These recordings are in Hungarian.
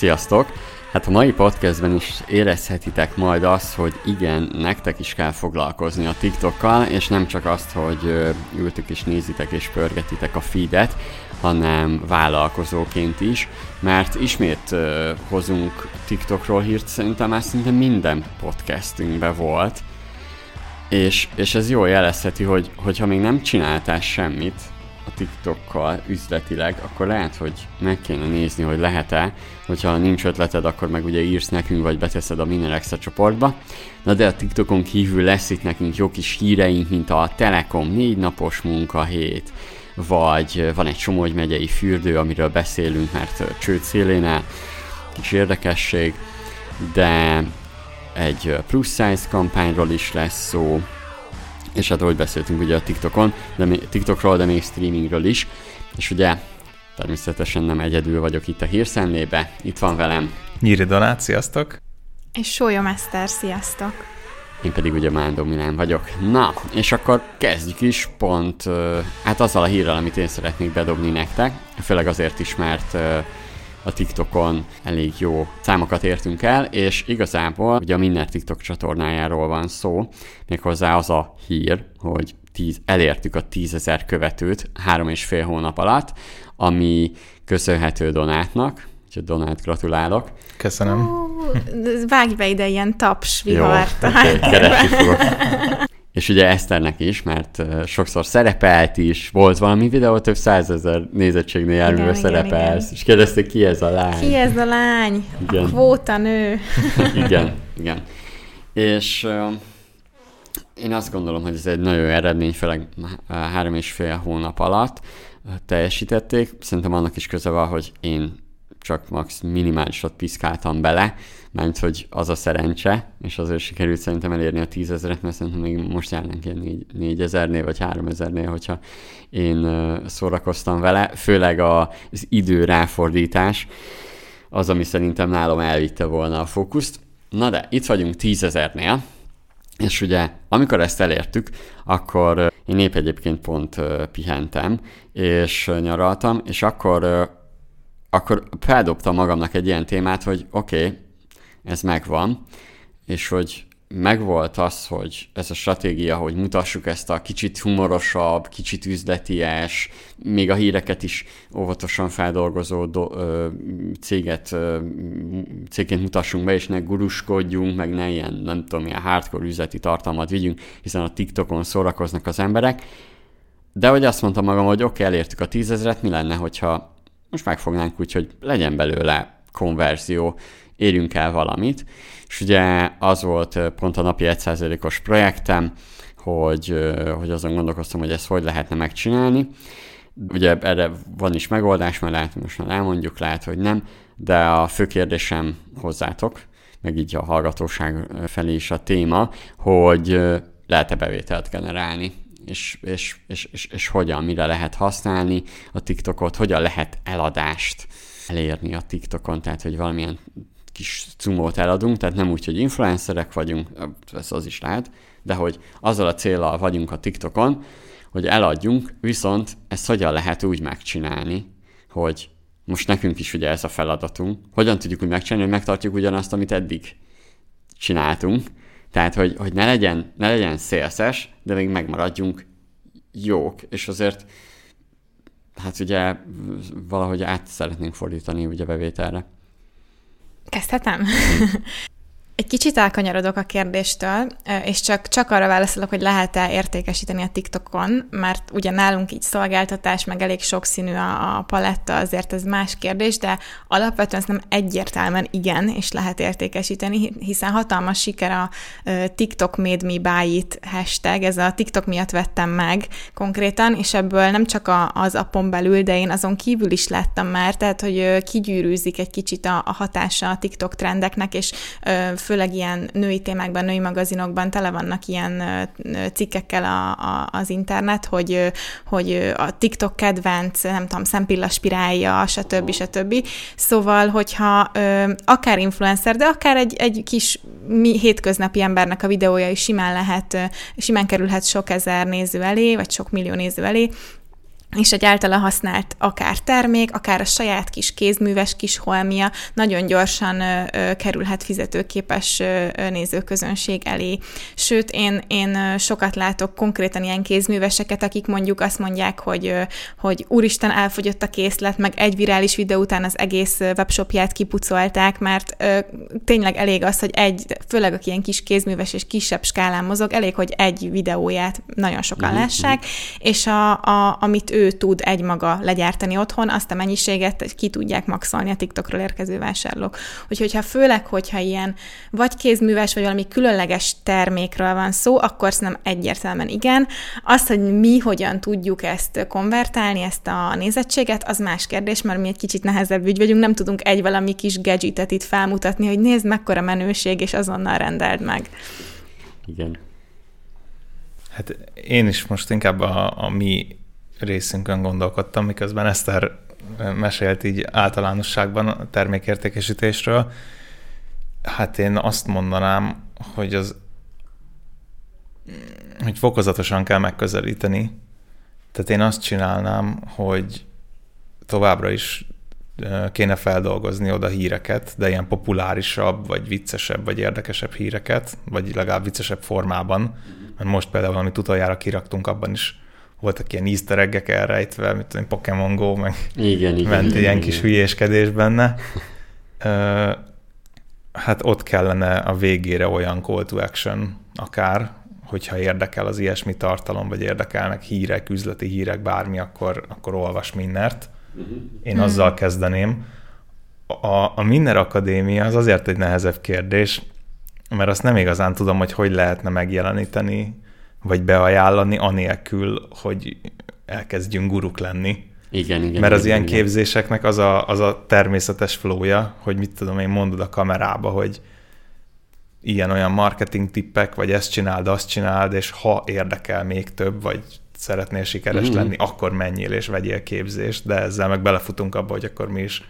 Sziasztok! Hát a mai podcastben is érezhetitek majd azt, hogy igen, nektek is kell foglalkozni a TikTokkal, és nem csak azt, hogy ültük és nézitek és pörgetitek a feedet, hanem vállalkozóként is, mert ismét uh, hozunk TikTokról hírt, szerintem már szinte minden podcastünkben volt, és, és ez jól jelezheti, hogy hogyha még nem csináltál semmit, a TikTokkal üzletileg, akkor lehet, hogy meg kéne nézni, hogy lehet-e, hogyha nincs ötleted, akkor meg ugye írsz nekünk, vagy beteszed a Miner Extra csoportba. Na de a TikTokon kívül lesz itt nekünk jó kis híreink, mint a Telekom négy napos munkahét, vagy van egy Somogy megyei fürdő, amiről beszélünk, mert csőd szélénál, kis érdekesség, de egy plus size kampányról is lesz szó, és hát ahogy beszéltünk ugye a TikTokon, de még, TikTokról, de még streamingről is, és ugye természetesen nem egyedül vagyok itt a hírszemlébe, itt van velem. Nyíri Donát, sziasztok! És Sólyom Eszter, sziasztok! Én pedig ugye Mándó Milán vagyok. Na, és akkor kezdjük is pont, hát azzal a hírrel, amit én szeretnék bedobni nektek, főleg azért is, mert a TikTokon elég jó számokat értünk el, és igazából ugye a minden TikTok csatornájáról van szó, méghozzá az a hír, hogy tíz, elértük a tízezer követőt három és fél hónap alatt, ami köszönhető Donátnak, úgyhogy Donát gratulálok. Köszönöm. Uh, vágj be ide ilyen taps vihart. Jó, fogok. És ugye Eszternek is, mert sokszor szerepelt is, volt valami videó, több százezer nézettségnél jár, amiben szerepelsz, igen. és kérdezték, ki ez a lány. Ki ez a lány? Igen. A kvóta nő. igen, igen. És uh, én azt gondolom, hogy ez egy nagyon jó eredmény, főleg három és fél hónap alatt teljesítették. Szerintem annak is köze van, hogy én csak max minimálisat piszkáltam bele, mert hogy az a szerencse, és azért sikerült szerintem elérni a tízezeret, mert szerintem még most járnánk ilyen négy, négyezernél, vagy háromezernél, hogyha én szórakoztam vele, főleg az idő ráfordítás, az, ami szerintem nálam elvitte volna a fókuszt. Na de, itt vagyunk tízezernél, és ugye, amikor ezt elértük, akkor én épp egyébként pont pihentem, és nyaraltam, és akkor akkor feldobtam magamnak egy ilyen témát, hogy oké, okay, ez megvan, és hogy megvolt az, hogy ez a stratégia, hogy mutassuk ezt a kicsit humorosabb, kicsit üzleties, még a híreket is óvatosan feldolgozó do, ö, céget, ö, cégként mutassunk be, és ne guruskodjunk, meg ne ilyen, nem tudom, ilyen hardcore üzleti tartalmat vigyünk, hiszen a TikTokon szórakoznak az emberek. De hogy azt mondtam magam, hogy oké, okay, elértük a tízezret, mi lenne, hogyha most megfognánk úgy, hogy legyen belőle konverzió, érjünk el valamit. És ugye az volt pont a napi 1%-os projektem, hogy, hogy azon gondolkoztam, hogy ezt hogy lehetne megcsinálni. Ugye erre van is megoldás, mert lehet, most már elmondjuk, lehet, hogy nem, de a fő kérdésem hozzátok, meg így a hallgatóság felé is a téma, hogy lehet-e bevételt generálni és, és, és, és, és hogyan, mire lehet használni a TikTokot, hogyan lehet eladást elérni a TikTokon, tehát hogy valamilyen kis cumót eladunk, tehát nem úgy, hogy influencerek vagyunk, ez az is lehet, de hogy azzal a célral vagyunk a TikTokon, hogy eladjunk, viszont ezt hogyan lehet úgy megcsinálni, hogy most nekünk is ugye ez a feladatunk, hogyan tudjuk úgy megcsinálni, hogy megtartjuk ugyanazt, amit eddig csináltunk, tehát, hogy, hogy ne, legyen, ne legyen szélszes, de még megmaradjunk jók, és azért hát ugye valahogy át szeretnénk fordítani ugye bevételre. Kezdhetem? Egy kicsit elkanyarodok a kérdéstől, és csak, csak arra válaszolok, hogy lehet-e értékesíteni a TikTokon, mert ugye nálunk így szolgáltatás, meg elég sokszínű a, a paletta, azért ez más kérdés, de alapvetően nem egyértelműen igen, és lehet értékesíteni, hiszen hatalmas siker a TikTok made me buy it hashtag, ez a TikTok miatt vettem meg konkrétan, és ebből nem csak a, az appon belül, de én azon kívül is láttam már, tehát hogy kigyűrűzik egy kicsit a, a hatása a TikTok trendeknek, és főleg ilyen női témákban, női magazinokban tele vannak ilyen cikkekkel a, a, az internet, hogy, hogy a TikTok kedvenc, nem tudom, szempillaspirálja, stb. stb. Szóval, hogyha akár influencer, de akár egy, egy kis mi, hétköznapi embernek a videója is simán lehet, simán kerülhet sok ezer néző elé, vagy sok millió néző elé, és egy általa használt akár termék, akár a saját kis kézműves kis holmia nagyon gyorsan ö, ö, kerülhet fizetőképes ö, nézőközönség elé. Sőt, én, én sokat látok konkrétan ilyen kézműveseket, akik mondjuk azt mondják, hogy, ö, hogy úristen, elfogyott a készlet, meg egy virális videó után az egész webshopját kipucolták, mert ö, tényleg elég az, hogy egy, főleg aki ilyen kis kézműves és kisebb skálán mozog, elég, hogy egy videóját nagyon sokan mm-hmm. lássák, és a, a, amit ő ő tud egymaga legyártani otthon, azt a mennyiséget ki tudják maxolni a TikTokról érkező vásárlók. Úgyhogy ha főleg, hogyha ilyen vagy kézműves, vagy valami különleges termékről van szó, akkor szerintem egyértelműen igen. Az, hogy mi hogyan tudjuk ezt konvertálni, ezt a nézettséget, az más kérdés, mert mi egy kicsit nehezebb ügy vagyunk, nem tudunk egy valami kis gadgetet itt felmutatni, hogy nézd, mekkora menőség, és azonnal rendeld meg. Igen. Hát én is most inkább a, a mi részünkön gondolkodtam, miközben Eszter mesélt így általánosságban a termékértékesítésről. Hát én azt mondanám, hogy az hogy fokozatosan kell megközelíteni. Tehát én azt csinálnám, hogy továbbra is kéne feldolgozni oda híreket, de ilyen populárisabb, vagy viccesebb, vagy érdekesebb híreket, vagy legalább viccesebb formában. Mert most például, amit utoljára kiraktunk, abban is voltak ilyen easter eggek elrejtve, mint tudom, Pokémon Go, meg igen, igen, ment igen, ilyen igen. kis hülyéskedés benne. Uh, hát ott kellene a végére olyan call to action akár, hogyha érdekel az ilyesmi tartalom, vagy érdekelnek hírek, üzleti hírek, bármi, akkor, akkor olvas mindent. Én hmm. azzal kezdeném. A, a Minner Akadémia az azért egy nehezebb kérdés, mert azt nem igazán tudom, hogy hogy lehetne megjeleníteni vagy beajánlani, anélkül, hogy elkezdjünk guruk lenni. Igen, igen. Mert az igen, ilyen igen. képzéseknek az a, az a természetes flója, hogy mit tudom én, mondod a kamerába, hogy ilyen-olyan marketing tippek, vagy ezt csináld, azt csináld, és ha érdekel még több, vagy szeretnél sikeres mm-hmm. lenni, akkor menjél és vegyél képzést, de ezzel meg belefutunk abba, hogy akkor mi is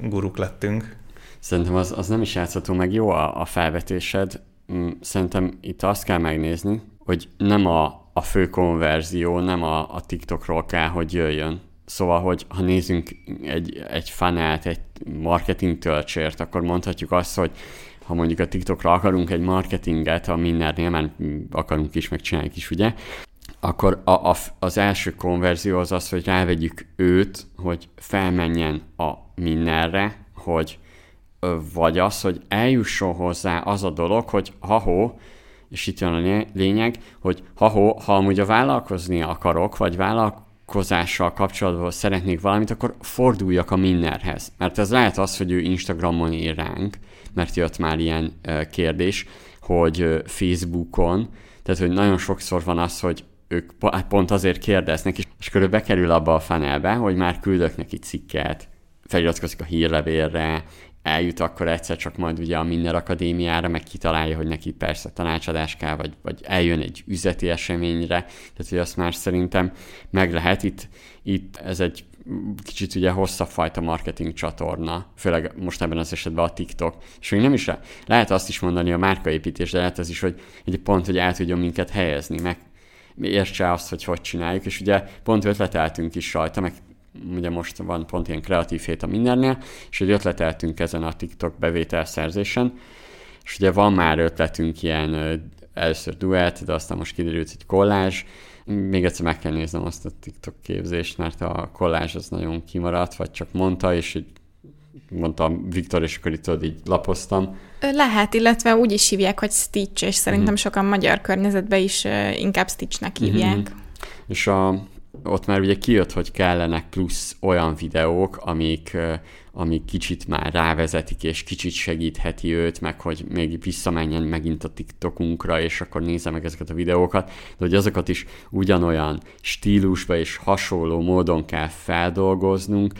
guruk lettünk. Szerintem az, az nem is játszható meg jó a, a felvetésed. Mm, szerintem itt azt kell megnézni, hogy nem a, a fő konverzió, nem a, a TikTokról kell, hogy jöjjön. Szóval, hogy ha nézzünk egy, egy fanát, egy marketing töltsért, akkor mondhatjuk azt, hogy ha mondjuk a TikTokra akarunk egy marketinget, a mindennél, mert akarunk is, meg csináljuk is, ugye, akkor a, a, az első konverzió az az, hogy rávegyük őt, hogy felmenjen a mindenre, hogy vagy az, hogy eljusson hozzá az a dolog, hogy ha-ho, és itt jön a lényeg, hogy ha, ha amúgy a vállalkozni akarok, vagy vállalkozással kapcsolatban szeretnék valamit, akkor forduljak a Minnerhez. Mert ez lehet az, hogy ő Instagramon ír ránk, mert jött már ilyen kérdés, hogy Facebookon, tehát hogy nagyon sokszor van az, hogy ők hát pont azért kérdeznek, és körülbelül bekerül abba a fanelbe, hogy már küldök neki cikket, feliratkozik a hírlevélre, eljut akkor egyszer csak majd ugye a Minner Akadémiára, meg kitalálja, hogy neki persze tanácsadás kell, vagy, vagy eljön egy üzleti eseményre, tehát hogy azt már szerintem meg lehet. Itt, itt ez egy kicsit ugye hosszabb fajta marketing csatorna, főleg most ebben az esetben a TikTok. És még nem is le, lehet azt is mondani a márkaépítés, de lehet az is, hogy egy pont, hogy el tudjon minket helyezni, meg értse azt, hogy hogy csináljuk, és ugye pont ötleteltünk is rajta, meg ugye most van pont ilyen kreatív hét a mindennél, és egy ötleteltünk ezen a TikTok bevételszerzésen, és ugye van már ötletünk ilyen először duett, de aztán most kiderült, hogy kollázs, még egyszer meg kell néznem azt a TikTok képzést, mert a kollázs az nagyon kimaradt, vagy csak mondta, és így mondtam Viktor, és akkor itt így lapoztam. Lehet, illetve úgy is hívják, hogy Stitch, és szerintem mm. sokan magyar környezetben is inkább Stitchnek hívják. Mm-hmm. És a, ott már ugye kijött, hogy kellenek plusz olyan videók, amik, amik kicsit már rávezetik, és kicsit segítheti őt, meg hogy még visszamenjen megint a TikTokunkra, és akkor nézze meg ezeket a videókat, de hogy azokat is ugyanolyan stílusba és hasonló módon kell feldolgoznunk,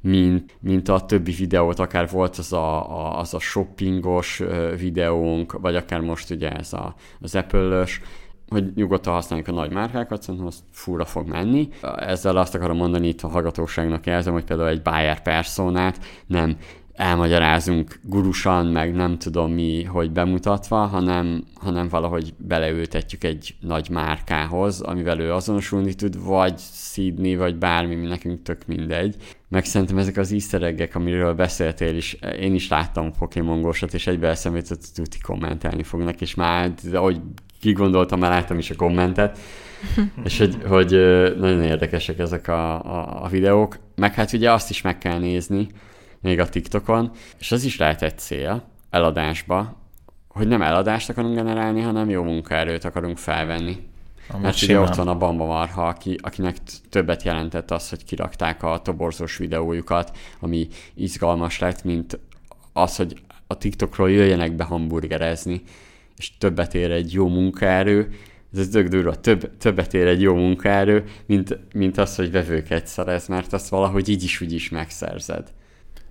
mint, mint a többi videót, akár volt az a, a, az a shoppingos videónk, vagy akár most ugye ez a, az Apple-ös, hogy nyugodtan használjuk a nagy márkákat, szerintem az fúra fog menni. Ezzel azt akarom mondani itt a hallgatóságnak jelzem, hogy például egy buyer personát nem elmagyarázunk gurusan, meg nem tudom mi, hogy bemutatva, hanem, hanem valahogy beleültetjük egy nagy márkához, amivel ő azonosulni tud, vagy szídni, vagy bármi, mi nekünk tök mindegy. Meg szerintem ezek az easter amiről beszéltél is, én is láttam Pokémon és egybe eszembe tuti kommentelni fognak, és már, ahogy kigondoltam, már láttam is a kommentet, és hogy, hogy nagyon érdekesek ezek a, a, a videók, meg hát ugye azt is meg kell nézni, még a TikTokon, és az is lehet egy cél eladásba, hogy nem eladást akarunk generálni, hanem jó munkaerőt akarunk felvenni. Amúgy Mert ugye ott van a Bamba Marha, aki, akinek többet jelentett az, hogy kirakták a toborzós videójukat, ami izgalmas lett, mint az, hogy a TikTokról jöjjenek be hamburgerezni, és többet ér egy jó munkaerő, ez tök durva, több, többet ér egy jó munkaerő, mint, mint az, hogy vevőket szerez, mert azt valahogy így is úgy is megszerzed.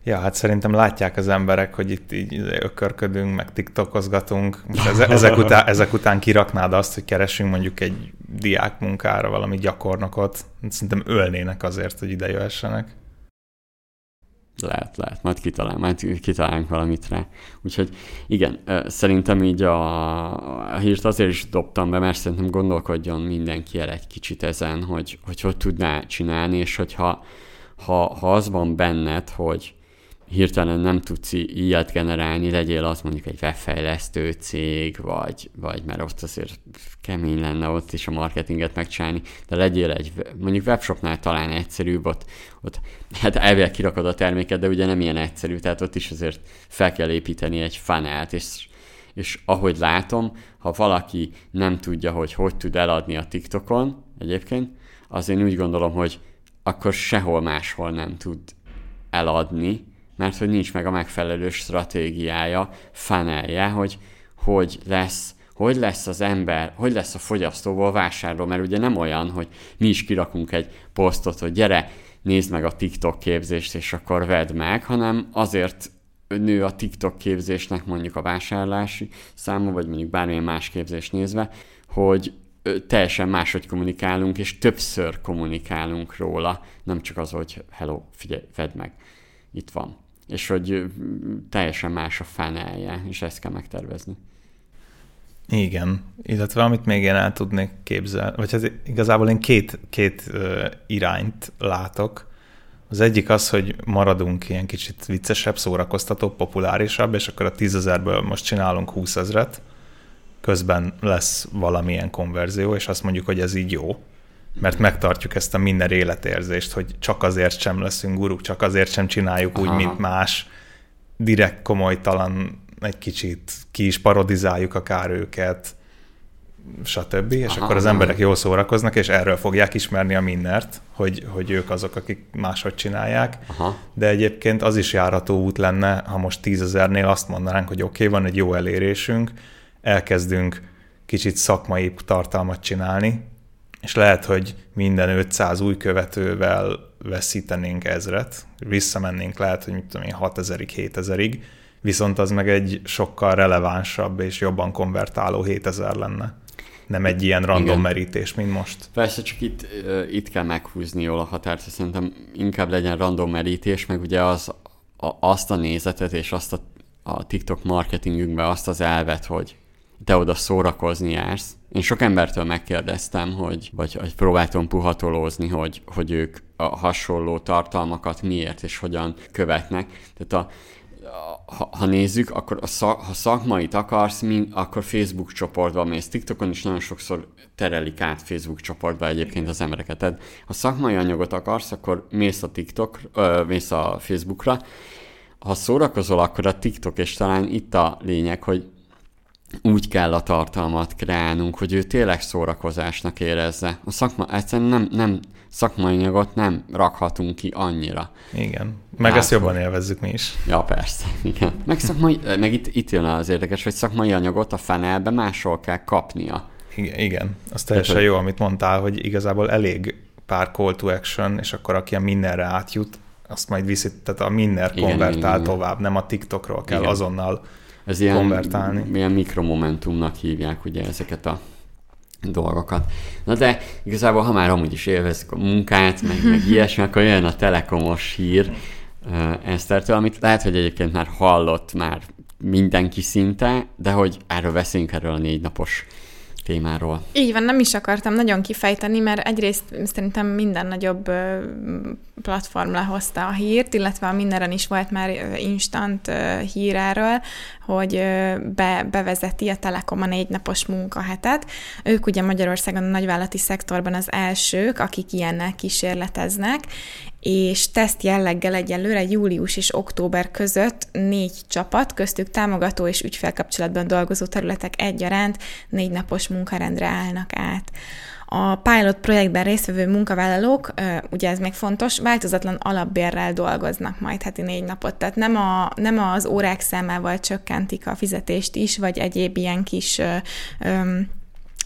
Ja, hát szerintem látják az emberek, hogy itt így ökörködünk, meg tiktokozgatunk. Most ezek, után, ezek után kiraknád azt, hogy keresünk mondjuk egy diák munkára valami gyakornokot. Szerintem ölnének azért, hogy ide jöhessenek. Lehet, lehet, majd kitalál, majd kitalálunk valamit rá. Úgyhogy igen, szerintem így a, a hírt azért is dobtam be, mert szerintem gondolkodjon mindenki el egy kicsit ezen, hogy hogy, hogy tudná csinálni, és hogyha ha, ha az van benned, hogy, hirtelen nem tudsz ilyet generálni, legyél az mondjuk egy webfejlesztő cég, vagy, vagy mert ott azért kemény lenne ott is a marketinget megcsinálni, de legyél egy, mondjuk webshopnál talán egyszerűbb, ott, ott hát elvileg kirakod a terméket, de ugye nem ilyen egyszerű, tehát ott is azért fel kell építeni egy funnelt, és, és ahogy látom, ha valaki nem tudja, hogy hogy tud eladni a TikTokon egyébként, az én úgy gondolom, hogy akkor sehol máshol nem tud eladni, mert hogy nincs meg a megfelelő stratégiája, fanelje, hogy hogy lesz, hogy lesz az ember, hogy lesz a fogyasztóból vásárló, mert ugye nem olyan, hogy mi is kirakunk egy posztot, hogy gyere, nézd meg a TikTok képzést, és akkor vedd meg, hanem azért nő a TikTok képzésnek mondjuk a vásárlási száma, vagy mondjuk bármilyen más képzést nézve, hogy teljesen máshogy kommunikálunk, és többször kommunikálunk róla, nem csak az, hogy hello, figyelj, vedd meg, itt van és hogy teljesen más a fánelje, és ezt kell megtervezni. Igen, illetve amit még én el tudnék képzelni, vagy hát igazából én két, két irányt látok. Az egyik az, hogy maradunk ilyen kicsit viccesebb, szórakoztatóbb, populárisabb, és akkor a tízezerből most csinálunk 20 ezret, közben lesz valamilyen konverzió, és azt mondjuk, hogy ez így jó mert megtartjuk ezt a minden életérzést, hogy csak azért sem leszünk guruk, csak azért sem csináljuk Aha. úgy, mint más, direkt komolytalan, egy kicsit ki is parodizáljuk akár őket, stb. És Aha, akkor az emberek jól szórakoznak, és erről fogják ismerni a minnert, hogy, hogy ők azok, akik máshogy csinálják. Aha. De egyébként az is járató út lenne, ha most tízezernél azt mondanánk, hogy oké, okay, van egy jó elérésünk, elkezdünk kicsit szakmai tartalmat csinálni, és lehet, hogy minden 500 új követővel veszítenénk ezret, visszamennénk lehet, hogy mit tudom én, 6000-ig, 7000-ig, viszont az meg egy sokkal relevánsabb és jobban konvertáló 7000 lenne. Nem egy ilyen random Igen. merítés, mint most. Persze, csak itt, itt kell meghúzni jól a határt, szerintem inkább legyen random merítés, meg ugye az, a, azt a nézetet és azt a, a TikTok marketingünkbe azt az elvet, hogy te oda szórakozni jársz. Én sok embertől megkérdeztem, hogy, vagy, vagy próbáltam puhatolózni, hogy, hogy ők a hasonló tartalmakat miért és hogyan követnek. Tehát a, ha, ha nézzük, akkor a szak, ha szakmait akarsz, min, akkor Facebook csoportba mész. TikTokon is nagyon sokszor terelik át Facebook csoportba egyébként az embereket. Tehát ha szakmai anyagot akarsz, akkor mész a TikTok, ö, mész a Facebookra. Ha szórakozol, akkor a TikTok, és talán itt a lényeg, hogy úgy kell a tartalmat kreálnunk, hogy ő tényleg szórakozásnak érezze. A szakma, egyszerűen nem, nem szakmai anyagot nem rakhatunk ki annyira. Igen, meg hát, ezt jobban élvezzük mi is. Ja, persze, igen. Meg, szakmai, meg itt, itt jön az érdekes, hogy szakmai anyagot a fenelbe máshol kell kapnia. Igen, az teljesen Tehát, jó, amit mondtál, hogy igazából elég pár call to action, és akkor aki a mindenre átjut, azt majd viszi, tehát a minden konvertál igen, tovább, nem a TikTokról kell igen. azonnal ez ilyen, konvertálni. Ilyen mikromomentumnak hívják ugye ezeket a dolgokat. Na de igazából, ha már amúgy is élvezik a munkát, meg, meg ilyesmi, akkor jön a telekomos hír. Esztertől, amit lehet, hogy egyébként már hallott már mindenki szinte, de hogy erről beszélünk erről a négy napos témáról. Így van, nem is akartam nagyon kifejteni, mert egyrészt szerintem minden nagyobb platform lehozta a hírt, illetve a mindenen is volt már instant hír erről, hogy be, bevezeti a Telekom a négy napos munkahetet. Ők ugye Magyarországon a nagyvállalati szektorban az elsők, akik ilyennel kísérleteznek, és teszt jelleggel egyelőre július és október között négy csapat, köztük támogató és ügyfélkapcsolatban dolgozó területek egyaránt négy napos munkarendre állnak át. A pilot projektben résztvevő munkavállalók, ugye ez még fontos, változatlan alapbérrel dolgoznak majd heti négy napot. Tehát nem, a, nem az órák számával csökkentik a fizetést is, vagy egyéb ilyen kis ö,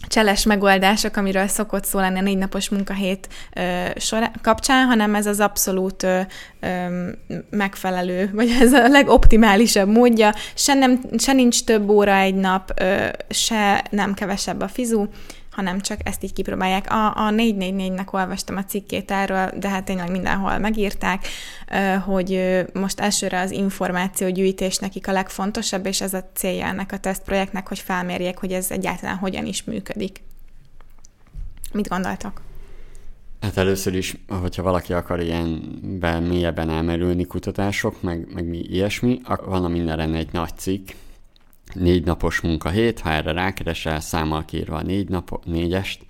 cseles megoldások, amiről szokott szó lenni a négy napos munkahét ö, sorá, kapcsán, hanem ez az abszolút ö, ö, megfelelő, vagy ez a legoptimálisabb módja. Se, nem, se nincs több óra egy nap, ö, se nem kevesebb a fizu, hanem csak ezt így kipróbálják. A, a 444-nek olvastam a cikkét erről, de hát tényleg mindenhol megírták, hogy most elsőre az információgyűjtés nekik a legfontosabb, és ez a célja ennek a tesztprojektnek, hogy felmérjék, hogy ez egyáltalán hogyan is működik. Mit gondoltak? Hát először is, hogyha valaki akar ilyenben mélyebben elmerülni kutatások, meg, meg mi ilyesmi, van a mindenre egy nagy cikk, négy napos munkahét, ha erre rákeresel, számmal kírva a négy nap, négyest,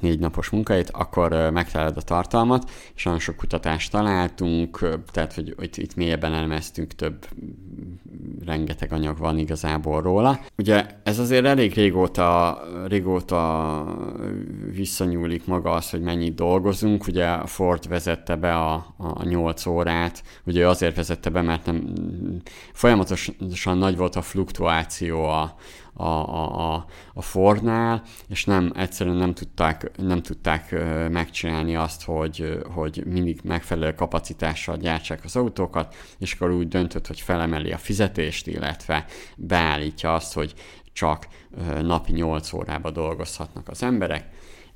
négy napos munkahét, akkor megtalálod a tartalmat, és nagyon sok kutatást találtunk, tehát hogy, hogy itt mélyebben elemeztünk, több, rengeteg anyag van igazából róla. Ugye ez azért elég régóta, régóta visszanyúlik maga az, hogy mennyit dolgozunk, ugye Ford vezette be a, a 8 órát, ugye azért vezette be, mert nem folyamatosan nagy volt a fluktuáció a, a, a, a, a Fordnál, és nem, egyszerűen nem tudták, nem tudták megcsinálni azt, hogy, hogy mindig megfelelő kapacitással gyártsák az autókat, és akkor úgy döntött, hogy felemeli a fizetést, illetve beállítja azt, hogy csak napi 8 órába dolgozhatnak az emberek,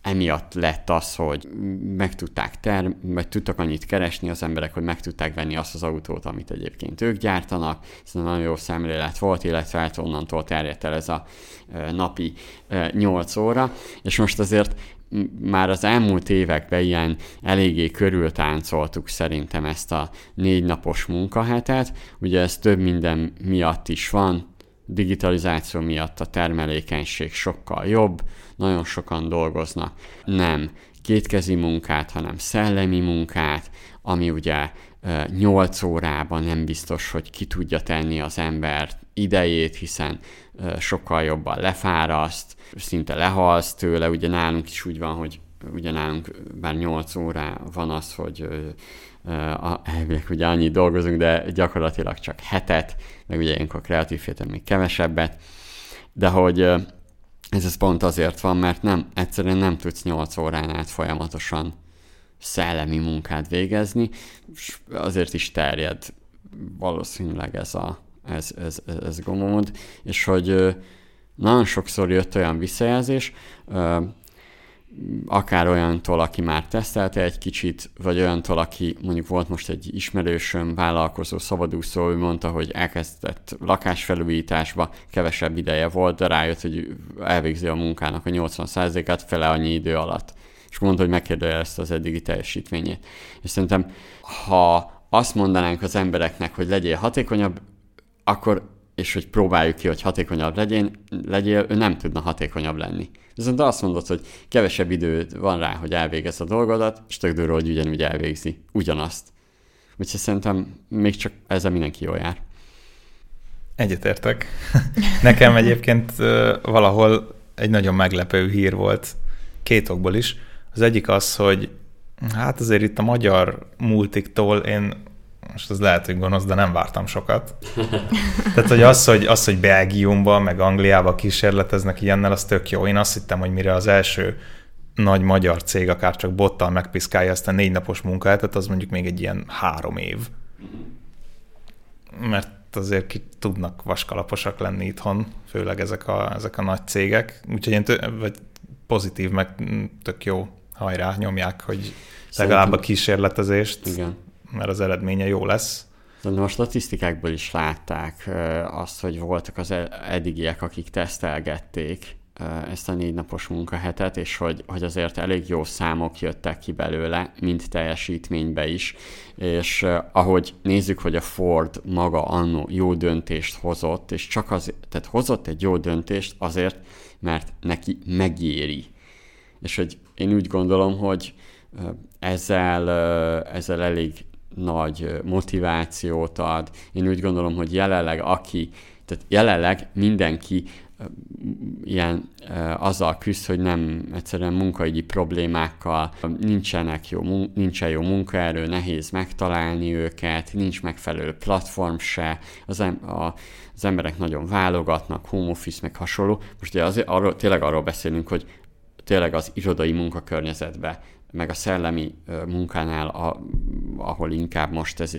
emiatt lett az, hogy meg tudták ter, vagy tudtak annyit keresni az emberek, hogy meg tudták venni azt az autót, amit egyébként ők gyártanak. Ez nagyon jó szemlélet volt, illetve hát onnantól terjedt el ez a napi 8 óra, és most azért már az elmúlt években ilyen eléggé körültáncoltuk szerintem ezt a négy napos munkahetet. Ugye ez több minden miatt is van, digitalizáció miatt a termelékenység sokkal jobb, nagyon sokan dolgoznak nem kétkezi munkát, hanem szellemi munkát, ami ugye 8 órában nem biztos, hogy ki tudja tenni az ember idejét, hiszen sokkal jobban lefáraszt, szinte lehalsz tőle, ugye nálunk is úgy van, hogy ugye nálunk bár 8 órá van az, hogy a, elvileg ugye annyit dolgozunk, de gyakorlatilag csak hetet, meg ugye ilyenkor kreatív héten még kevesebbet, de hogy ez, ez pont azért van, mert nem, egyszerűen nem tudsz 8 órán át folyamatosan szellemi munkát végezni, és azért is terjed valószínűleg ez a ez, ez, ez, ez gomód, és hogy nagyon sokszor jött olyan visszajelzés, akár olyantól, aki már tesztelte egy kicsit, vagy olyantól, aki mondjuk volt most egy ismerősöm, vállalkozó, szabadúszó, ő mondta, hogy elkezdett lakásfelújításba, kevesebb ideje volt, de rájött, hogy elvégzi a munkának a 80%-át fele annyi idő alatt. És mondta, hogy megkérdőjelezte az eddigi teljesítményét. És szerintem, ha azt mondanánk az embereknek, hogy legyél hatékonyabb, akkor és hogy próbáljuk ki, hogy hatékonyabb legyen, legyél, ő nem tudna hatékonyabb lenni. Viszont azt mondod, hogy kevesebb idő van rá, hogy elvégez a dolgodat, és tök durva, hogy ugyanúgy elvégzi ugyanazt. Úgyhogy szerintem még csak ezzel mindenki jól jár. Egyetértek. Nekem egyébként valahol egy nagyon meglepő hír volt, két okból is. Az egyik az, hogy hát azért itt a magyar multiktól én most ez lehet, hogy gonosz, de nem vártam sokat. Tehát, hogy az, hogy, az, hogy Belgiumban, meg Angliában kísérleteznek ilyennel, az tök jó. Én azt hittem, hogy mire az első nagy magyar cég akár csak bottal megpiszkálja ezt a négy napos munkáját, az mondjuk még egy ilyen három év. Mert azért ki tudnak vaskalaposak lenni itthon, főleg ezek a, ezek a nagy cégek. Úgyhogy én tő, vagy pozitív, meg tök jó hajrá, nyomják, hogy legalább a kísérletezést. Igen mert az eredménye jó lesz. Szerintem a statisztikákból is látták azt, hogy voltak az eddigiek, akik tesztelgették ezt a négy napos munkahetet, és hogy, hogy azért elég jó számok jöttek ki belőle, mint teljesítménybe is, és ahogy nézzük, hogy a Ford maga annó jó döntést hozott, és csak az, tehát hozott egy jó döntést azért, mert neki megéri. És hogy én úgy gondolom, hogy ezzel, ezzel elég nagy motivációt ad. Én úgy gondolom, hogy jelenleg aki, tehát jelenleg mindenki ilyen azzal küzd, hogy nem egyszerűen munkaügyi problémákkal, nincsenek jó, nincsen jó munkaerő, nehéz megtalálni őket, nincs megfelelő platform se, az, em- a, az emberek nagyon válogatnak, home office, meg hasonló. Most ugye azért arról, tényleg arról beszélünk, hogy tényleg az irodai munkakörnyezetbe meg a szellemi munkánál, a, ahol inkább most ez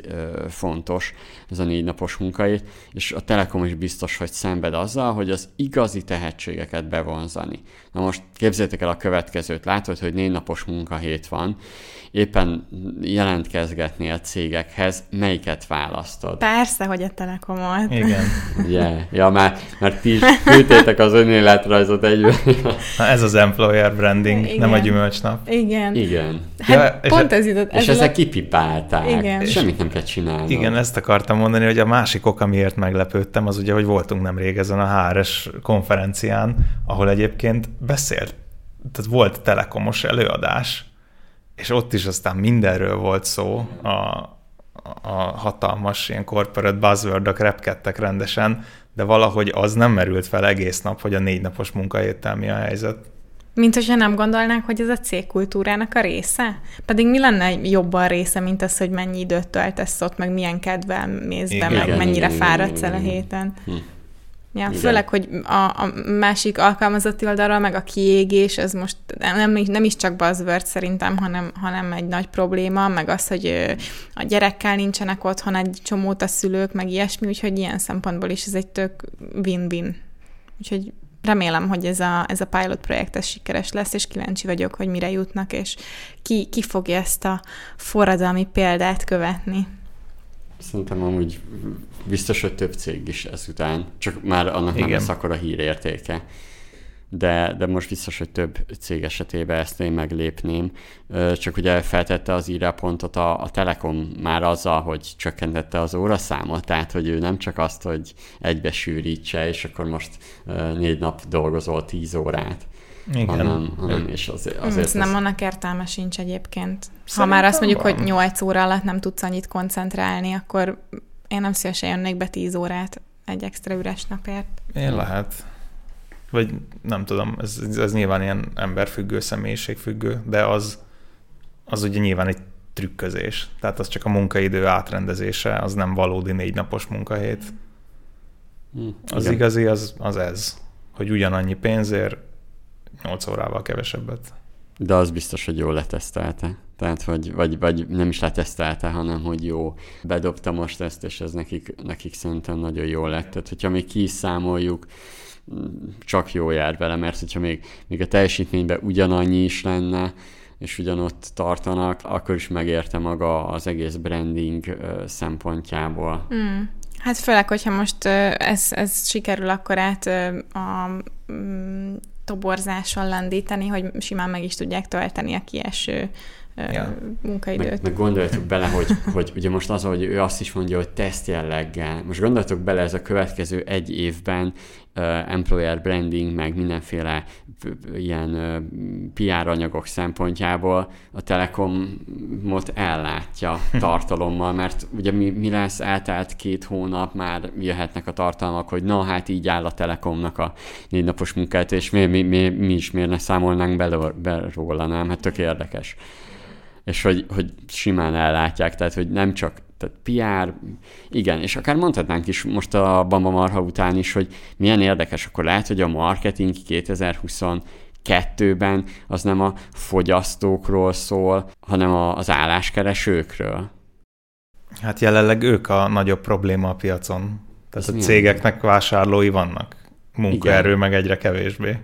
fontos, ez a négy napos munkai, és a Telekom is biztos, hogy szenved azzal, hogy az igazi tehetségeket bevonzani. Na most képzeljétek el a következőt, látod, hogy négy napos munkahét van, éppen jelentkezgetnél cégekhez, melyiket választod? Persze, hogy a Telekomot. Igen. Yeah. Ja, már, már ti is küldtétek az önéletrajzot egyben. Na ez az employer branding, Igen. nem a gyümölcsnap. Igen. Igen. Hát ja, pont ez jutott. És ezek a... kipipálták. Igen. Semmit nem kell csinálni. Igen, ezt akartam mondani, hogy a másik ok, amiért meglepődtem, az ugye, hogy voltunk nemrég ezen a HRS konferencián, ahol egyébként beszélt, tehát volt telekomos előadás, és ott is aztán mindenről volt szó, a, a hatalmas ilyen corporate buzzword repkedtek rendesen, de valahogy az nem merült fel egész nap, hogy a négy napos munkahéttel mi a helyzet. Mint hogyha nem gondolnánk, hogy ez a cégkultúrának a része? Pedig mi lenne jobban része, mint az, hogy mennyi időt töltesz ott, meg milyen kedvel mész be, meg igen, mennyire igen, fáradsz igen, el a héten. Hm. Ja, Igen. főleg, hogy a, a másik alkalmazotti oldalról, meg a kiégés, ez most nem, nem is csak buzzword szerintem, hanem, hanem egy nagy probléma, meg az, hogy a gyerekkel nincsenek otthon egy csomót a szülők, meg ilyesmi, úgyhogy ilyen szempontból is ez egy tök win-win. Úgyhogy remélem, hogy ez a, ez a pilot projekt ez sikeres lesz, és kíváncsi vagyok, hogy mire jutnak, és ki, ki fogja ezt a forradalmi példát követni. Szerintem amúgy biztos, hogy több cég is ezután, csak már annak Igen. nem lesz akkor a hírértéke. De, de most biztos, hogy több cég esetében ezt én meglépném. Csak ugye feltette az íráspontot a, a Telekom már azzal, hogy csökkentette az óraszámot, tehát hogy ő nem csak azt, hogy egybe sűrítse, és akkor most négy nap dolgozol tíz órát, igen. hanem, hanem és azért, azért Ez nem annak értelme sincs egyébként. Szerintem ha már azt mondjuk, van. hogy 8 óra alatt nem tudsz annyit koncentrálni, akkor én nem szívesen jönnék be 10 órát egy extra üres napért. Én lehet. Vagy nem tudom, ez, ez nyilván ilyen emberfüggő, személyiségfüggő, de az, az ugye nyilván egy trükközés. Tehát az csak a munkaidő átrendezése, az nem valódi négy napos munkahét. Hm, az igen. igazi, az, az ez, hogy ugyanannyi pénzért 8 órával kevesebbet. De az biztos, hogy jól letesztelte. Tehát, hogy, vagy, vagy nem is letesztelte, hanem hogy jó. Bedobta most ezt, és ez nekik, nekik szerintem nagyon jó lett. Tehát, hogyha még ki is számoljuk, csak jó jár vele, mert hogyha még, még a teljesítményben ugyanannyi is lenne, és ugyanott tartanak, akkor is megérte maga az egész branding szempontjából. Mm. Hát főleg, hogyha most ez, ez sikerül akkor át a toborzáson lendíteni, hogy simán meg is tudják tölteni a kieső ja. munkaidőt. Meg, meg gondoljatok bele, hogy, hogy ugye most az, hogy ő azt is mondja, hogy teszt jelleggel. Most gondoljatok bele ez a következő egy évben uh, employer branding, meg mindenféle ilyen uh, PR anyagok szempontjából a Telekomot ellátja tartalommal, mert ugye mi, mi lesz, eltelt két hónap, már jöhetnek a tartalmak, hogy na hát így áll a Telekomnak a négy napos munkát, és mi, mi, mi, mi is miért ne számolnánk be, be róla, nem? Hát tök érdekes és hogy, hogy simán ellátják, tehát hogy nem csak tehát PR, igen, és akár mondhatnánk is most a Bamba Marha után is, hogy milyen érdekes, akkor lehet, hogy a marketing 2022-ben az nem a fogyasztókról szól, hanem az álláskeresőkről. Hát jelenleg ők a nagyobb probléma a piacon. Tehát Ez a cégeknek vásárlói vannak. Munkaerő igen. meg egyre kevésbé.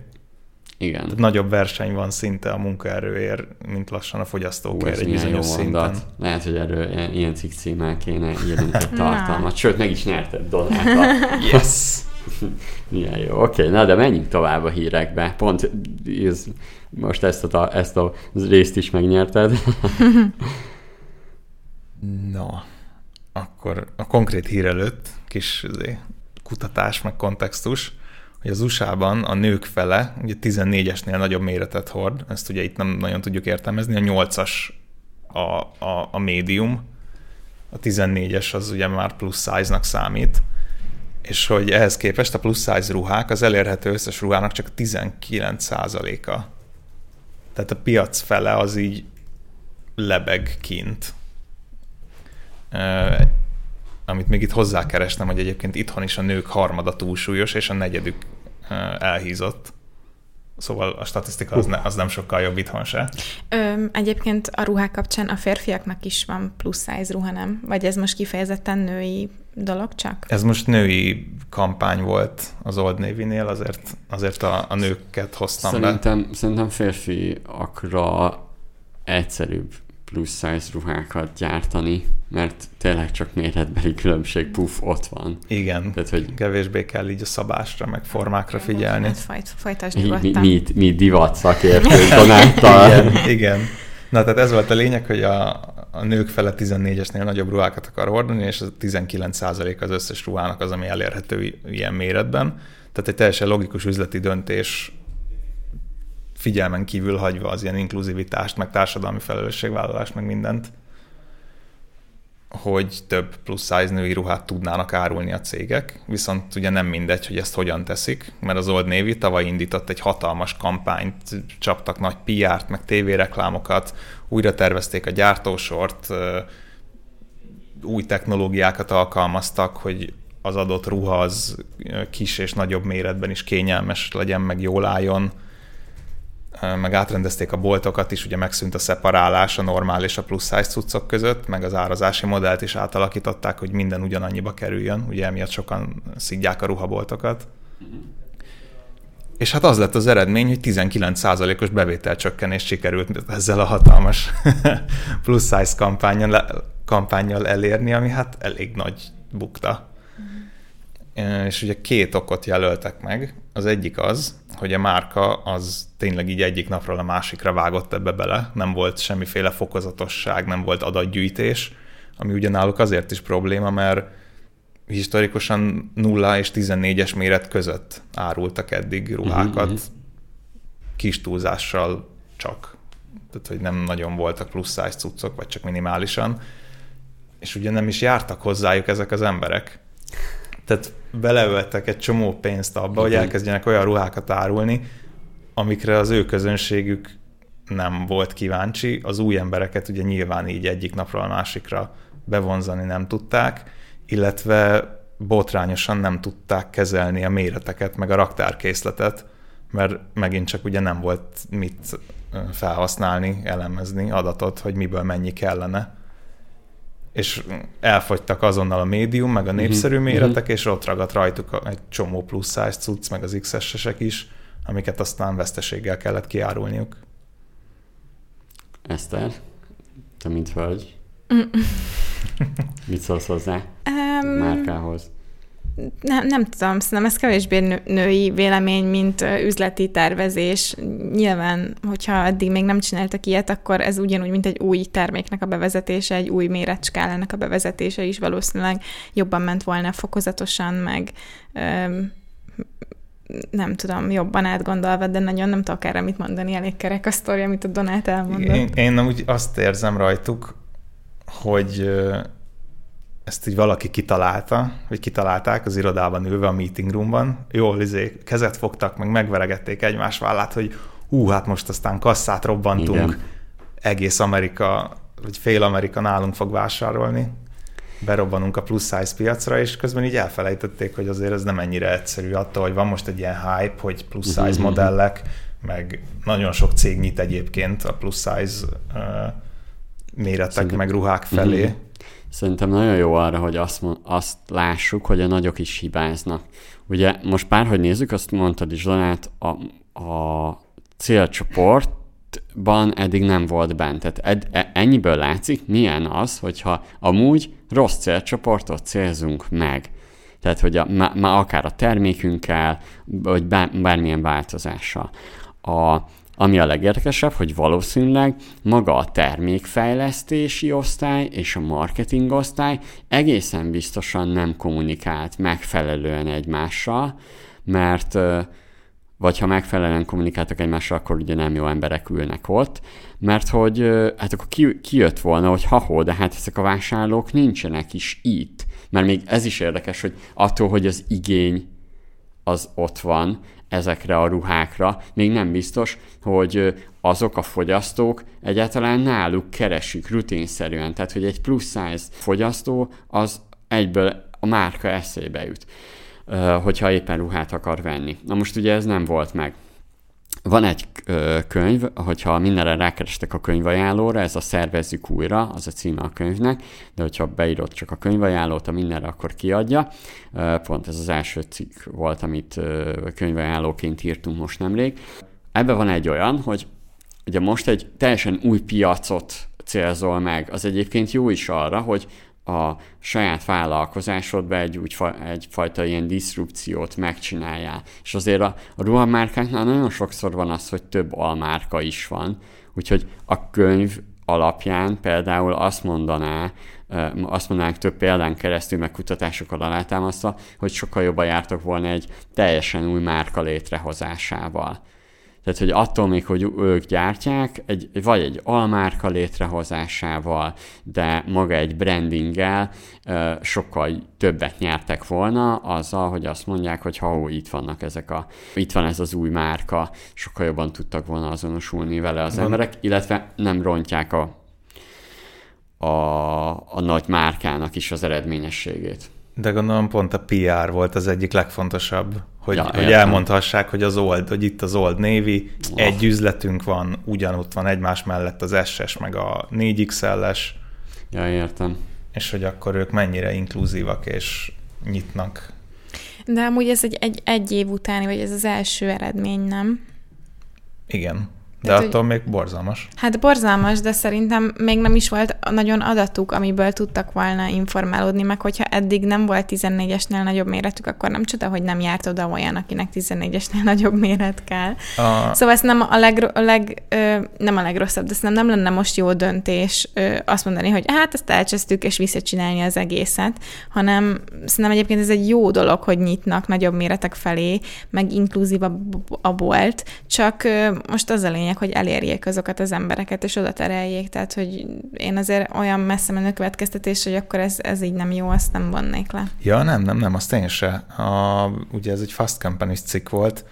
Igen. Tehát nagyobb verseny van szinte a munkaerőért, mint lassan a fogyasztókért egy bizonyos szinten. Lehet, hogy erről ilyen cikk címmel kéne írnunk egy tartalmat. Sőt, meg is nyerted Donáltal. yes! Milyen jó. Oké, okay, na de menjünk tovább a hírekbe. Pont ez, most ezt a, ezt a részt is megnyerted. Na, akkor a konkrét hír előtt kis izé, kutatás, meg kontextus, hogy az USA-ban a nők fele ugye 14-esnél nagyobb méretet hord, ezt ugye itt nem nagyon tudjuk értelmezni, a 8-as a, a, a médium, a 14-es az ugye már plusz size-nak számít, és hogy ehhez képest a plusz size ruhák az elérhető összes ruhának csak 19%-a. Tehát a piac fele az így lebeg kint amit még itt hozzákerestem, hogy egyébként itthon is a nők harmada túlsúlyos, és a negyedük elhízott. Szóval a statisztika az, ne, az nem sokkal jobb itthon se. Ö, egyébként a ruhák kapcsán a férfiaknak is van plusz size ruha, nem? Vagy ez most kifejezetten női dolog csak? Ez most női kampány volt az Old Navy-nél, azért, azért a, a nőket hoztam szerintem, be. Szerintem férfiakra egyszerűbb plusz size ruhákat gyártani, mert tényleg csak méretbeli különbség, puff, ott van. Igen, Tehát, hogy kevésbé kell így a szabásra, meg formákra figyelni. Hát folytasd mi, mi, mi, mi divat szakértők igen, igen. Na, tehát ez volt a lényeg, hogy a, a nők fele 14-esnél nagyobb ruhákat akar hordani, és a 19% az összes ruhának az, ami elérhető ilyen méretben. Tehát egy teljesen logikus üzleti döntés figyelmen kívül hagyva az ilyen inkluzivitást, meg társadalmi felelősségvállalást, meg mindent, hogy több plusz size női ruhát tudnának árulni a cégek, viszont ugye nem mindegy, hogy ezt hogyan teszik, mert az Old Navy tavaly indított egy hatalmas kampányt, csaptak nagy PR-t, meg tévéreklámokat, újra tervezték a gyártósort, új technológiákat alkalmaztak, hogy az adott ruha az kis és nagyobb méretben is kényelmes legyen, meg jól álljon, meg átrendezték a boltokat is, ugye megszűnt a szeparálás a normál és a plusz size cuccok között, meg az árazási modellt is átalakították, hogy minden ugyanannyiba kerüljön, ugye emiatt sokan szidják a ruhaboltokat. És hát az lett az eredmény, hogy 19%-os bevételcsökkenés sikerült ezzel a hatalmas plusz size kampányjal, kampányjal elérni, ami hát elég nagy bukta. Uh-huh. És ugye két okot jelöltek meg. Az egyik az, hogy a márka az tényleg így egyik napról a másikra vágott ebbe bele, nem volt semmiféle fokozatosság, nem volt adatgyűjtés, ami ugyanáluk azért is probléma, mert historikusan 0 és 14-es méret között árultak eddig ruhákat, uh-huh. kis túlzással csak. Tehát, hogy nem nagyon voltak plusz size cuccok, vagy csak minimálisan. És ugye nem is jártak hozzájuk ezek az emberek. Tehát beleöltek egy csomó pénzt abba, hogy elkezdjenek olyan ruhákat árulni, amikre az ő közönségük nem volt kíváncsi. Az új embereket ugye nyilván így egyik napról a másikra bevonzani nem tudták, illetve botrányosan nem tudták kezelni a méreteket, meg a raktárkészletet, mert megint csak ugye nem volt mit felhasználni, elemezni adatot, hogy miből mennyi kellene és elfogytak azonnal a médium, meg a mhm. népszerű uh-huh. méretek, és ott ragadt rajtuk egy csomó plusz size cucc, meg az XS-esek is, amiket aztán veszteséggel kellett kiárulniuk. Eszter, te mint hölgy, mit szólsz hozzá um, márkához? Nem, nem tudom, szerintem ez kevésbé nő, női vélemény, mint üzleti tervezés. Nyilván, hogyha eddig még nem csináltak ilyet, akkor ez ugyanúgy, mint egy új terméknek a bevezetése, egy új méretskálának a bevezetése is valószínűleg jobban ment volna fokozatosan, meg öm, nem tudom, jobban átgondolva, de nagyon nem tudok erre mit mondani, elég kerek a sztori, amit a Donát elmondott. Én, én úgy azt érzem rajtuk, hogy ezt így valaki kitalálta, vagy kitalálták az irodában ülve a meeting roomban, jól izé, kezet fogtak, meg megveregették egymás vállát, hogy hú, hát most aztán kasszát robbantunk, Igen. egész Amerika, vagy fél Amerika nálunk fog vásárolni, berobbanunk a plusz size piacra, és közben így elfelejtették, hogy azért ez nem ennyire egyszerű attól, hogy van most egy ilyen hype, hogy plusz size uh-huh. modellek, meg nagyon sok cég nyit egyébként a plusz size uh, méretek, Szerintem. meg ruhák felé. Uh-huh Szerintem nagyon jó arra, hogy azt, azt lássuk, hogy a nagyok is hibáznak. Ugye most bárhogy nézzük, azt mondtad is, Donát, a, a célcsoportban eddig nem volt bent. Tehát ed, e, ennyiből látszik, milyen az, hogyha amúgy rossz célcsoportot célzunk meg. Tehát, hogy a, má, má akár a termékünkkel, vagy bármilyen változással. A, ami a legérdekesebb, hogy valószínűleg maga a termékfejlesztési osztály és a marketing osztály egészen biztosan nem kommunikált megfelelően egymással, mert vagy ha megfelelően kommunikáltak egymással, akkor ugye nem jó emberek ülnek ott, mert hogy hát akkor ki, kijött volna, hogy ha de hát ezek a vásárlók nincsenek is itt. Mert még ez is érdekes, hogy attól, hogy az igény az ott van, ezekre a ruhákra, még nem biztos, hogy azok a fogyasztók egyáltalán náluk keresik rutinszerűen. Tehát, hogy egy plusz size fogyasztó az egyből a márka eszébe jut, hogyha éppen ruhát akar venni. Na most ugye ez nem volt meg. Van egy könyv, hogyha mindenre rákerestek a könyvajánlóra, ez a Szervezzük újra, az a címe a könyvnek, de hogyha beírod csak a könyvajánlót a mindenre, akkor kiadja. Pont ez az első cikk volt, amit könyvajánlóként írtunk most nemrég. Ebben van egy olyan, hogy ugye most egy teljesen új piacot célzol meg, az egyébként jó is arra, hogy a saját vállalkozásodba egy úgy, egyfajta ilyen diszrupciót megcsináljál. És azért a, a ruhamárkáknál nagyon sokszor van az, hogy több almárka is van. Úgyhogy a könyv alapján például azt mondaná, azt mondanánk több példán keresztül, meg kutatásokkal alátámasztva, hogy sokkal jobban jártak volna egy teljesen új márka létrehozásával. Tehát, hogy attól még, hogy ők gyártják, egy, vagy egy almárka létrehozásával, de maga egy brandinggel sokkal többet nyertek volna azzal, hogy azt mondják, hogy ha ó, itt vannak ezek a, itt van ez az új márka, sokkal jobban tudtak volna azonosulni vele az emberek, illetve nem rontják a, a, a nagy márkának is az eredményességét. De gondolom pont a PR volt az egyik legfontosabb, hogy, ja, hogy elmondhassák, hogy az Old, hogy itt az Old oh. egy üzletünk van, ugyanott van egymás mellett az SS, meg a 4XL-es. Ja, értem. És hogy akkor ők mennyire inkluzívak és nyitnak. De amúgy ez egy, egy, egy év utáni, vagy ez az első eredmény, nem? Igen. De Tehát, attól hogy, még borzalmas. Hát borzalmas, de szerintem még nem is volt nagyon adatuk, amiből tudtak volna informálódni, meg hogyha eddig nem volt 14-esnél nagyobb méretük, akkor nem csoda, hogy nem járt oda olyan, akinek 14-esnél nagyobb méret kell. A... Szóval ez nem a, leg, a leg, ö, nem a legrosszabb, de szerintem nem lenne most jó döntés ö, azt mondani, hogy hát ezt elcsesztük, és visszacsinálni az egészet, hanem szerintem egyébként ez egy jó dolog, hogy nyitnak nagyobb méretek felé, meg inkluzív a, a bolt, csak ö, most az a lényeg, lényeg, hogy elérjék azokat az embereket, és oda tereljék. Tehát, hogy én azért olyan messze menő következtetés, hogy akkor ez, ez így nem jó, azt nem vonnék le. Ja, nem, nem, nem, azt én se. A, ugye ez egy Fast company cikk volt,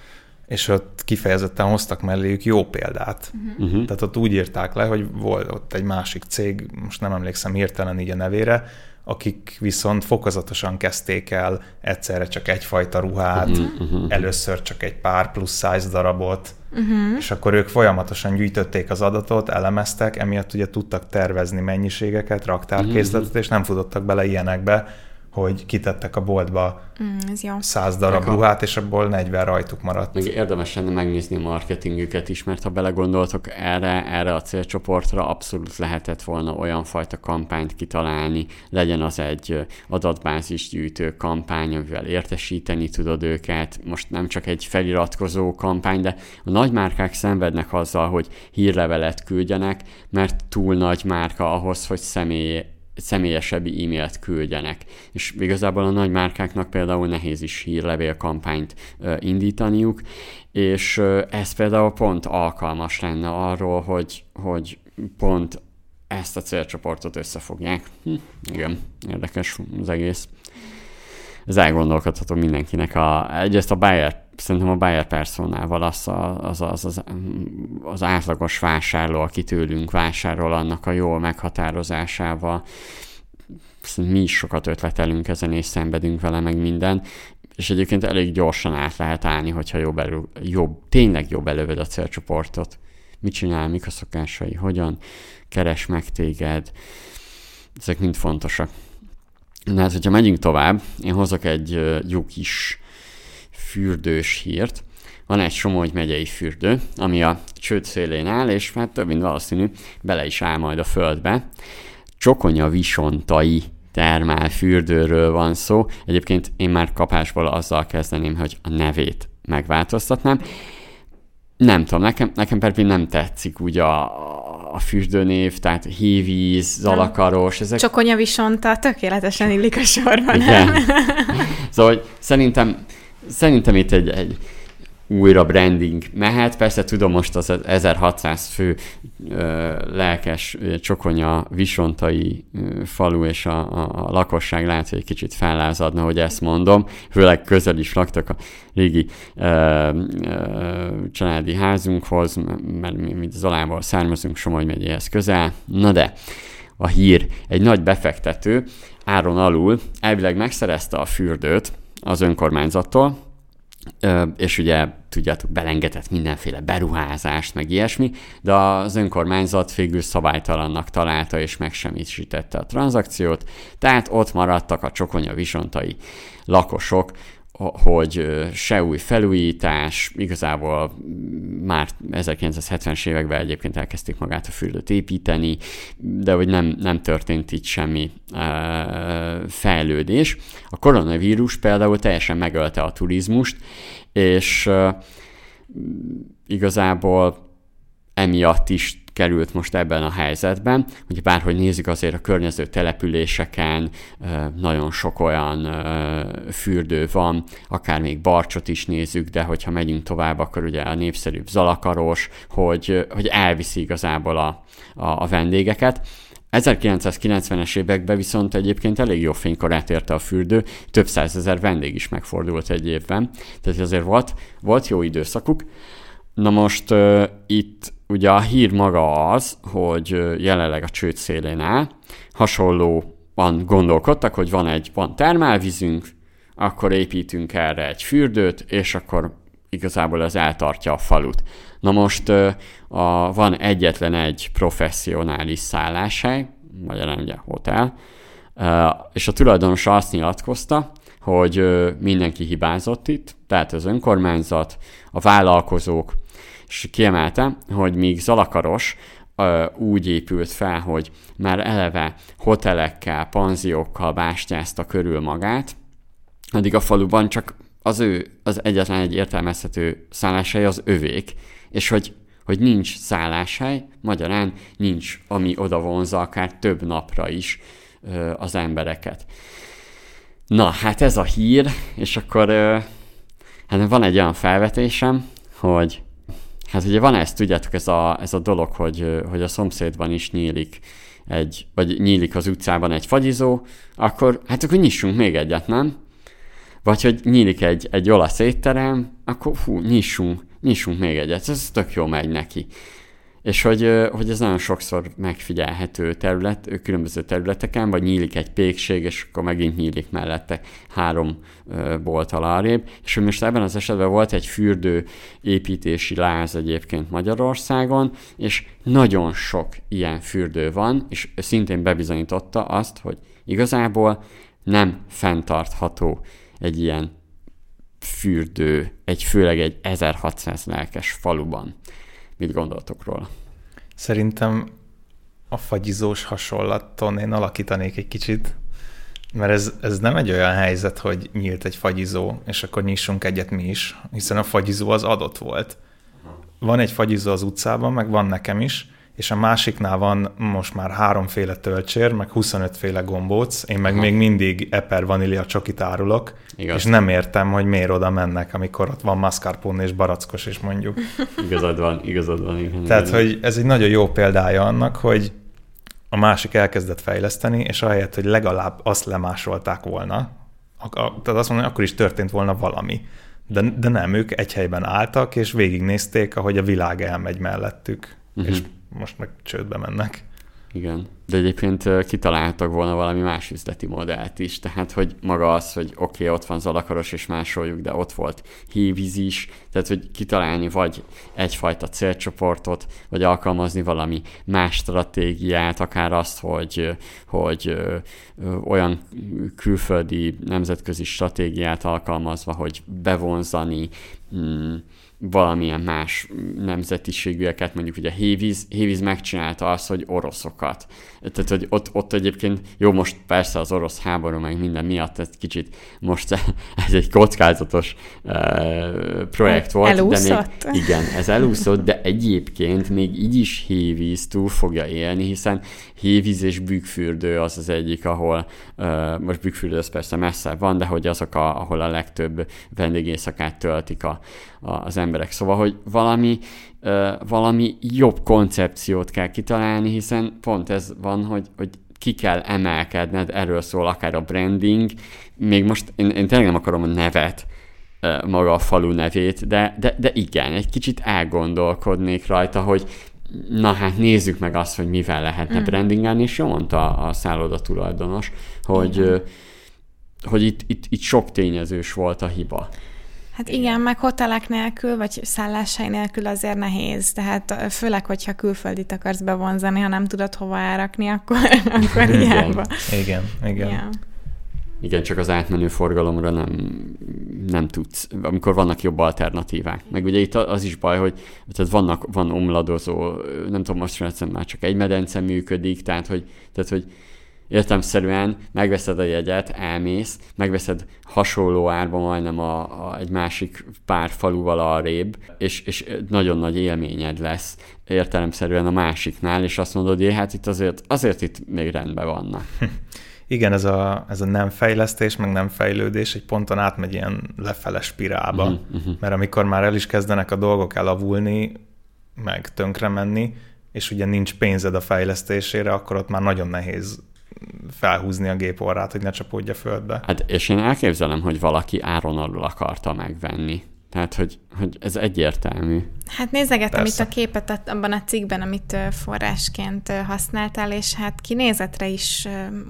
és ott kifejezetten hoztak melléjük jó példát. Uh-huh. Tehát ott úgy írták le, hogy volt ott egy másik cég, most nem emlékszem hirtelen így a nevére, akik viszont fokozatosan kezdték el egyszerre csak egyfajta ruhát, uh-huh, először csak egy pár plusz size darabot, uh-huh. és akkor ők folyamatosan gyűjtötték az adatot, elemeztek, emiatt ugye tudtak tervezni mennyiségeket, raktárkészletet, uh-huh. és nem futottak bele ilyenekbe, hogy kitettek a boltba mm, ez jó. 100 darab Meg ruhát, és abból 40 rajtuk maradt. Még érdemes lenne megnézni a marketingüket is, mert ha belegondoltok erre, erre a célcsoportra abszolút lehetett volna olyan fajta kampányt kitalálni, legyen az egy adatbázis gyűjtő kampány, amivel értesíteni tudod őket. Most nem csak egy feliratkozó kampány, de a nagymárkák szenvednek azzal, hogy hírlevelet küldjenek, mert túl nagy márka ahhoz, hogy személy személyesebb e-mailt küldjenek. És igazából a nagy márkáknak például nehéz is hírlevél kampányt indítaniuk, és ez például pont alkalmas lenne arról, hogy, hogy pont ezt a célcsoportot összefogják. Hm, igen, érdekes az egész. Ez elgondolkodható mindenkinek. A, egyrészt a buyer, szerintem a buyer personával az, az, az, az, az átlagos vásárló, aki tőlünk vásárol, annak a jól meghatározásával. Mi is sokat ötletelünk ezen, és szenvedünk vele meg minden, és egyébként elég gyorsan át lehet állni, hogyha jobb, elő, jobb tényleg jobb előved a célcsoportot. Mit csinál, mik a szokásai, hogyan keres meg téged, ezek mind fontosak. Na hát, hogyha megyünk tovább, én hozok egy jó kis fürdős hírt, van egy Somogy megyei fürdő, ami a csőd szélén áll, és hát több mint valószínű bele is áll majd a földbe. Csokonya Visontai termál fürdőről van szó. Egyébként én már kapásból azzal kezdeném, hogy a nevét megváltoztatnám. Nem tudom, nekem, nekem pedig nem tetszik úgy a, a fürdőnév, tehát hívíz, zalakaros. Ezek... Csokonya visonta tökéletesen illik a sorban. Igen. szóval hogy szerintem, szerintem itt egy, egy újra branding mehet. Persze tudom most az 1600 fő ö, lelkes csokonya visontai ö, falu és a, a, a lakosság lehet, hogy egy kicsit fellázadna, hogy ezt mondom. Főleg közel is laktak a régi ö, ö, családi házunkhoz, mert mi, mi Zolából származunk, Somogy megyéhez közel. Na de, a hír, egy nagy befektető áron alul elvileg megszerezte a fürdőt az önkormányzattól, és ugye tudjátok, belengetett mindenféle beruházást, meg ilyesmi, de az önkormányzat végül szabálytalannak találta és megsemmisítette a tranzakciót, tehát ott maradtak a csokonya visontai lakosok hogy se új felújítás, igazából már 1970-es években egyébként elkezdték magát a fürdőt építeni, de hogy nem, nem történt itt semmi fejlődés. A koronavírus például teljesen megölte a turizmust, és igazából emiatt is került most ebben a helyzetben, hogy bárhogy nézzük azért a környező településeken nagyon sok olyan fürdő van, akár még Barcsot is nézzük, de hogyha megyünk tovább, akkor ugye a népszerűbb Zalakaros, hogy, hogy elviszi igazából a, a, a vendégeket. 1990-es években viszont egyébként elég jó fénykorát érte a fürdő, több százezer vendég is megfordult egy évben, tehát azért volt, volt jó időszakuk. Na most uh, itt ugye a hír maga az, hogy jelenleg a csőd szélén áll, hasonlóan gondolkodtak, hogy van egy van termálvízünk, akkor építünk erre egy fürdőt, és akkor igazából az eltartja a falut. Na most a, van egyetlen egy professzionális szálláshely, magyarán ugye hotel, és a tulajdonos azt nyilatkozta, hogy mindenki hibázott itt, tehát az önkormányzat, a vállalkozók, és kiemelte, hogy míg Zalakaros úgy épült fel, hogy már eleve hotelekkel, panziókkal bástyázta körül magát, addig a faluban csak az ő, az egyetlen egy értelmezhető szálláshely az övék, és hogy, hogy nincs szálláshely, magyarán nincs, ami oda vonza akár több napra is ö, az embereket. Na, hát ez a hír, és akkor ö, hát van egy olyan felvetésem, hogy Hát ugye van ezt, tudjátok, ez a, ez a dolog, hogy, hogy a szomszédban is nyílik egy, vagy nyílik az utcában egy fagyizó, akkor hát akkor nyissunk még egyet, nem? Vagy hogy nyílik egy, egy olasz étterem, akkor hú, nyissunk, nyissunk még egyet, ez tök jó megy neki és hogy, hogy ez nagyon sokszor megfigyelhető terület, különböző területeken, vagy nyílik egy pékség, és akkor megint nyílik mellette három bolt alárébb, és hogy most ebben az esetben volt egy fürdő építési láz egyébként Magyarországon, és nagyon sok ilyen fürdő van, és szintén bebizonyította azt, hogy igazából nem fenntartható egy ilyen fürdő, egy főleg egy 1600 lelkes faluban. Mit gondoltok róla? Szerintem a fagyizós hasonlaton én alakítanék egy kicsit, mert ez, ez nem egy olyan helyzet, hogy nyílt egy fagyizó, és akkor nyissunk egyet mi is, hiszen a fagyizó az adott volt. Van egy fagyizó az utcában, meg van nekem is, és a másiknál van most már háromféle töltsér, meg 25 féle gombóc, én meg Aha. még mindig eper vanília csokit árulok, Igaz. és nem értem, hogy miért oda mennek, amikor ott van mascarpone és barackos is mondjuk. Igazad van, igazad van. Igen, Tehát, igen. hogy ez egy nagyon jó példája annak, hogy a másik elkezdett fejleszteni, és ahelyett, hogy legalább azt lemásolták volna, tehát azt mondani, akkor is történt volna valami. De, de nem, ők egy helyben álltak, és végignézték, ahogy a világ elmegy mellettük. Uh-huh. És most meg csődbe mennek. Igen. de egyébként kitaláltak volna valami más üzleti modellt is, tehát hogy maga az, hogy oké, okay, ott van Zalakaros és másoljuk, de ott volt Hévíz is, tehát hogy kitalálni vagy egyfajta célcsoportot, vagy alkalmazni valami más stratégiát, akár azt, hogy, hogy olyan külföldi nemzetközi stratégiát alkalmazva, hogy bevonzani mm, valamilyen más nemzetiségűeket, mondjuk ugye Hévíz, Hévíz megcsinálta azt, hogy oroszokat. Tehát, hogy ott, ott egyébként, jó, most persze az orosz háború meg minden miatt ez kicsit most ez egy kockázatos uh, projekt volt. Elúszott. De még, igen, ez elúszott, de egyébként még így is Hévíz túl fogja élni, hiszen Hévíz és Bükkfürdő az az egyik, ahol, uh, most Bükkfürdő az persze messze van, de hogy azok, a, ahol a legtöbb vendégészakát töltik a, a, az emberek. Szóval, hogy valami, valami jobb koncepciót kell kitalálni, hiszen pont ez van, hogy, hogy ki kell emelkedned, erről szól akár a branding, még most én, én tényleg nem akarom a nevet, maga a falu nevét, de, de, de igen, egy kicsit elgondolkodnék rajta, hogy na hát nézzük meg azt, hogy mivel lehetne mm. brandingelni, és jól mondta a szálloda tulajdonos, hogy, hogy itt, itt, itt sok tényezős volt a hiba. Hát igen, meg hotelek nélkül, vagy szálláshely nélkül azért nehéz. Tehát főleg, hogyha külföldit akarsz bevonzani, ha nem tudod hova elrakni, akkor, akkor igen. hiába. Igen, igen. Yeah. Igen, csak az átmenő forgalomra nem, nem tudsz, amikor vannak jobb alternatívák. Meg ugye itt az is baj, hogy tehát vannak, van omladozó, nem tudom, most sem már csak egy medence működik, tehát hogy, tehát, hogy értelmszerűen megveszed a jegyet, elmész, megveszed hasonló árba majdnem a, a, egy másik pár faluval arrébb, és, és nagyon nagy élményed lesz értelemszerűen a másiknál, és azt mondod, hogy hát itt azért, azért itt még rendben vannak. Igen, ez a, ez a nem fejlesztés, meg nem fejlődés egy ponton átmegy ilyen lefele spirálba, uh-huh, uh-huh. mert amikor már el is kezdenek a dolgok elavulni, meg tönkre menni, és ugye nincs pénzed a fejlesztésére, akkor ott már nagyon nehéz felhúzni a gép orrát, hogy ne csapódja földbe. Hát és én elképzelem, hogy valaki áron alul akarta megvenni. Tehát, hogy, hogy ez egyértelmű. Hát nézegetem Persze. itt a képet abban a cikkben, amit forrásként használtál, és hát kinézetre is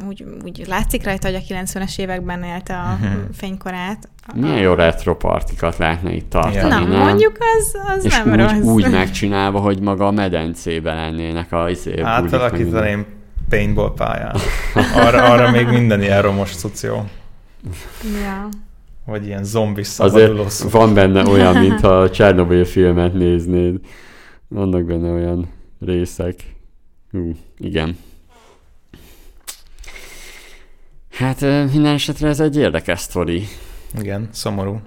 úgy, úgy látszik rajta, hogy a 90-es években élte a uh-huh. fénykorát. Milyen jó retro partikat lehetne itt tartani, Na, nem? mondjuk az, az és nem úgy, rossz. úgy megcsinálva, hogy maga a medencében lennének a izé, Átalakítaném paintball pályán. Arra, arra még minden ilyen romos szoció. Ja. Vagy ilyen zombi szabaduló Azért van benne olyan, mintha a Csernobyl filmet néznéd. Vannak benne olyan részek. Hú, igen. Hát minden esetre ez egy érdekes sztori. Igen, szomorú.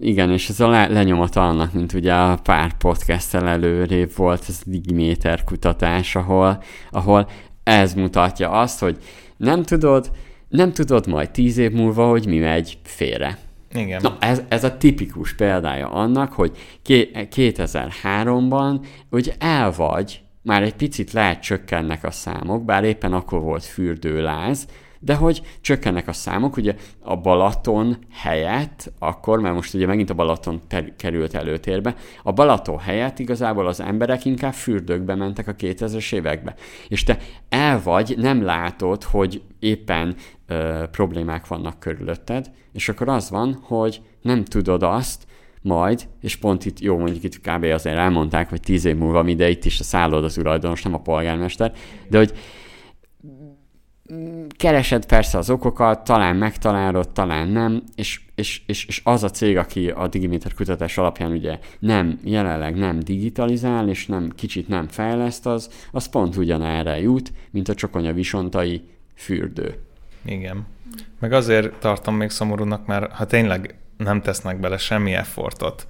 Igen, és ez a le- lenyomata annak, mint ugye a pár podcasttel előrébb volt ez a Digiméter kutatás, ahol, ahol ez mutatja azt, hogy nem tudod, nem tudod majd tíz év múlva, hogy mi megy félre. Igen. Na, ez, ez a tipikus példája annak, hogy 2003-ban ugye el vagy, már egy picit lehet csökkennek a számok, bár éppen akkor volt fürdőláz, de hogy csökkennek a számok, ugye a Balaton helyett, akkor, mert most ugye megint a Balaton ter- került előtérbe, a Balaton helyett igazából az emberek inkább fürdőkbe mentek a 2000-es évekbe. És te el vagy, nem látod, hogy éppen ö, problémák vannak körülötted, és akkor az van, hogy nem tudod azt, majd, és pont itt, jó, mondjuk itt kb. azért elmondták, hogy tíz év múlva mi, itt is a szálloda tulajdonos, nem a polgármester, de hogy keresed persze az okokat, talán megtalálod, talán nem, és, és, és, és az a cég, aki a Digimeter kutatás alapján ugye nem, jelenleg nem digitalizál, és nem kicsit nem fejleszt, az, az pont ugyanerre jut, mint a csokonya visontai fürdő. Igen. Meg azért tartom még szomorúnak, mert ha tényleg nem tesznek bele semmi effortot,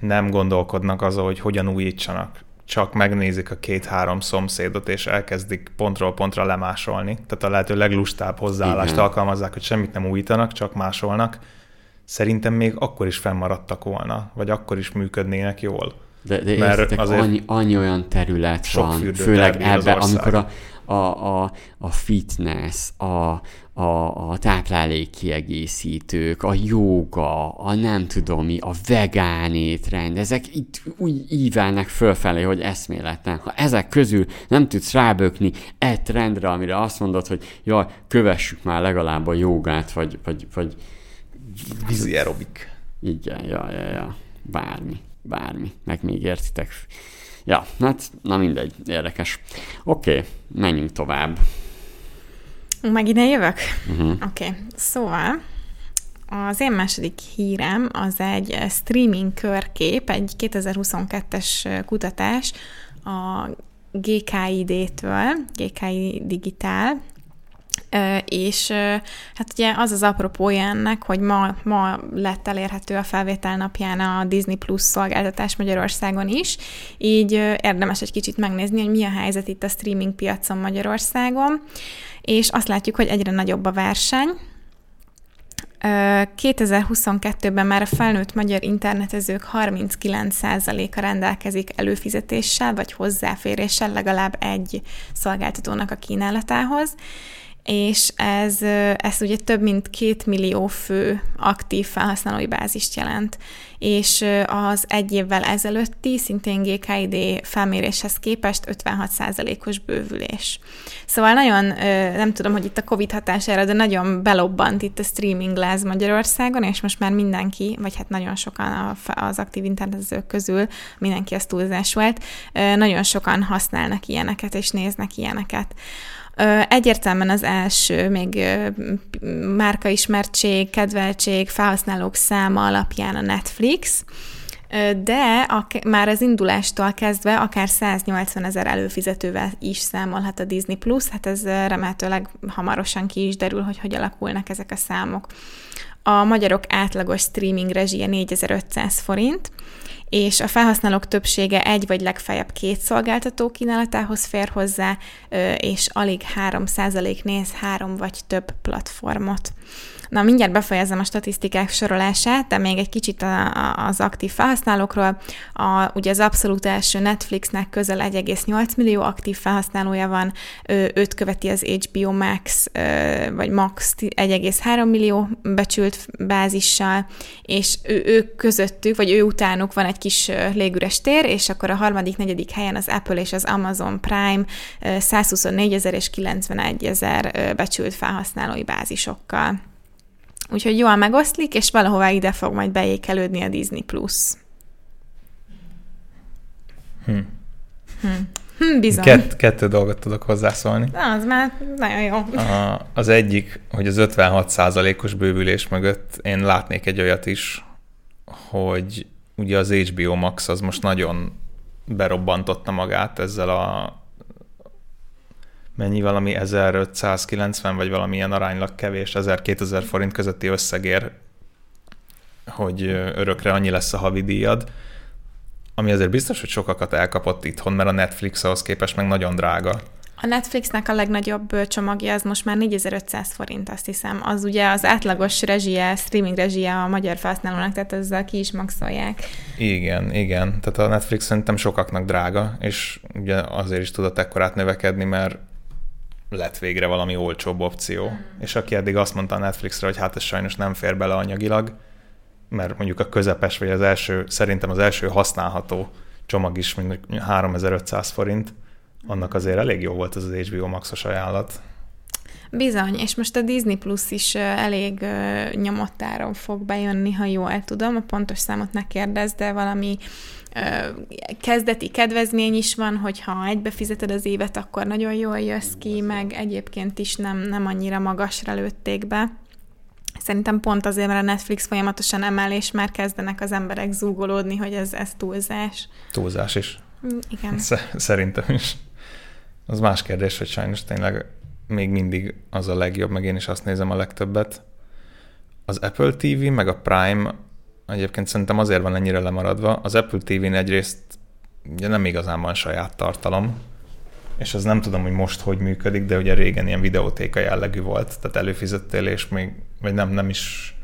nem gondolkodnak azon, hogy hogyan újítsanak csak megnézik a két-három szomszédot, és elkezdik pontról pontra lemásolni. Tehát a lehető leglustább hozzáállást Igen. alkalmazzák, hogy semmit nem újítanak, csak másolnak. Szerintem még akkor is fennmaradtak volna, vagy akkor is működnének jól. De, de Mert azért annyi, annyi olyan terület van, főleg ebben, amikor a, a, a, a fitness, a, a, a táplálékkiegészítők, a jóga, a nem tudom mi, a vegán étrend, ezek itt úgy ívelnek fölfelé, hogy eszméletlen. Ha ezek közül nem tudsz rábökni egy trendre, amire azt mondod, hogy jaj, kövessük már legalább a jogát, vagy, vagy, vagy vízi aerobik. Igen, ja, ja, ja, bármi, bármi, meg még értitek. Ja, hát, na mindegy, érdekes. Oké, okay, menjünk tovább. Meg ide jövök? Uh-huh. Oké, okay. szóval az én második hírem az egy streaming körkép, egy 2022-es kutatás a GKID-től, GKI Digitál, és hát ugye az az apropója ennek, hogy ma, ma lett elérhető a felvétel napján a Disney Plus szolgáltatás Magyarországon is, így érdemes egy kicsit megnézni, hogy mi a helyzet itt a streaming piacon Magyarországon, és azt látjuk, hogy egyre nagyobb a verseny, 2022-ben már a felnőtt magyar internetezők 39%-a rendelkezik előfizetéssel vagy hozzáféréssel legalább egy szolgáltatónak a kínálatához, és ez, ez ugye több mint két millió fő aktív felhasználói bázist jelent. És az egy évvel ezelőtti, szintén GKID felméréshez képest 56%-os bővülés. Szóval nagyon, nem tudom, hogy itt a Covid hatására, de nagyon belobbant itt a streaming láz Magyarországon, és most már mindenki, vagy hát nagyon sokan az aktív internetezők közül, mindenki az túlzás volt, nagyon sokan használnak ilyeneket, és néznek ilyeneket. Egyértelműen az első, még márkaismertség, kedveltség, felhasználók száma alapján a Netflix, de a, már az indulástól kezdve akár 180 ezer előfizetővel is számolhat a Disney Plus, hát ez remélhetőleg hamarosan ki is derül, hogy hogy alakulnak ezek a számok. A magyarok átlagos streaming rezsie 4500 forint, és a felhasználók többsége egy vagy legfeljebb két szolgáltató kínálatához fér hozzá, és alig 3% néz három vagy több platformot. Na, mindjárt befejezem a statisztikák sorolását, de még egy kicsit a, a, az aktív felhasználókról. A, ugye az abszolút első Netflixnek közel 1,8 millió aktív felhasználója van, őt követi az HBO Max, vagy Max 1,3 millió becsült bázissal, és ő, ők közöttük, vagy ő utánuk van egy kis légüres tér, és akkor a harmadik, negyedik helyen az Apple és az Amazon Prime 124 ezer és 91 ezer becsült felhasználói bázisokkal. Úgyhogy jól megoszlik, és valahová ide fog majd beékelődni a Disney+. Plus. Hm. Hm. Hm, bizony. Kett, kettő dolgot tudok hozzászólni. Na, az már nagyon jó. A, az egyik, hogy az 56%-os bővülés mögött én látnék egy olyat is, hogy ugye az HBO Max az most nagyon berobbantotta magát ezzel a mennyi valami 1590 vagy valamilyen aránylag kevés, 1000-2000 forint közötti összegér, hogy örökre annyi lesz a havidíjad, ami azért biztos, hogy sokakat elkapott itthon, mert a Netflix ahhoz képest meg nagyon drága. A Netflixnek a legnagyobb csomagja az most már 4500 forint, azt hiszem. Az ugye az átlagos rezsie, streaming rezsie a magyar felhasználónak, tehát ezzel ki is maxolják. Igen, igen. Tehát a Netflix szerintem sokaknak drága, és ugye azért is tudott ekkorát növekedni, mert lett végre valami olcsóbb opció. Mm. És aki eddig azt mondta a Netflixre, hogy hát ez sajnos nem fér bele anyagilag, mert mondjuk a közepes, vagy az első, szerintem az első használható csomag is mondjuk 3500 forint, annak azért elég jó volt ez az HBO Maxos ajánlat. Bizony, és most a Disney Plus is elég nyomottáron fog bejönni, ha jól tudom, a pontos számot ne kérdez, de valami kezdeti kedvezmény is van, hogyha egybe fizeted az évet, akkor nagyon jól jössz ki, meg egyébként is nem, nem annyira magasra lőtték be. Szerintem pont azért, mert a Netflix folyamatosan emel, és már kezdenek az emberek zúgolódni, hogy ez, ez túlzás. Túlzás is. Mm, igen. Szerintem is. Az más kérdés, hogy sajnos tényleg még mindig az a legjobb, meg én is azt nézem a legtöbbet. Az Apple TV, meg a Prime egyébként szerintem azért van ennyire lemaradva. Az Apple TV-n egyrészt ugye nem igazán van saját tartalom, és az nem tudom, hogy most hogy működik, de ugye régen ilyen videótéka jellegű volt, tehát előfizettél, és még, vagy nem, nem is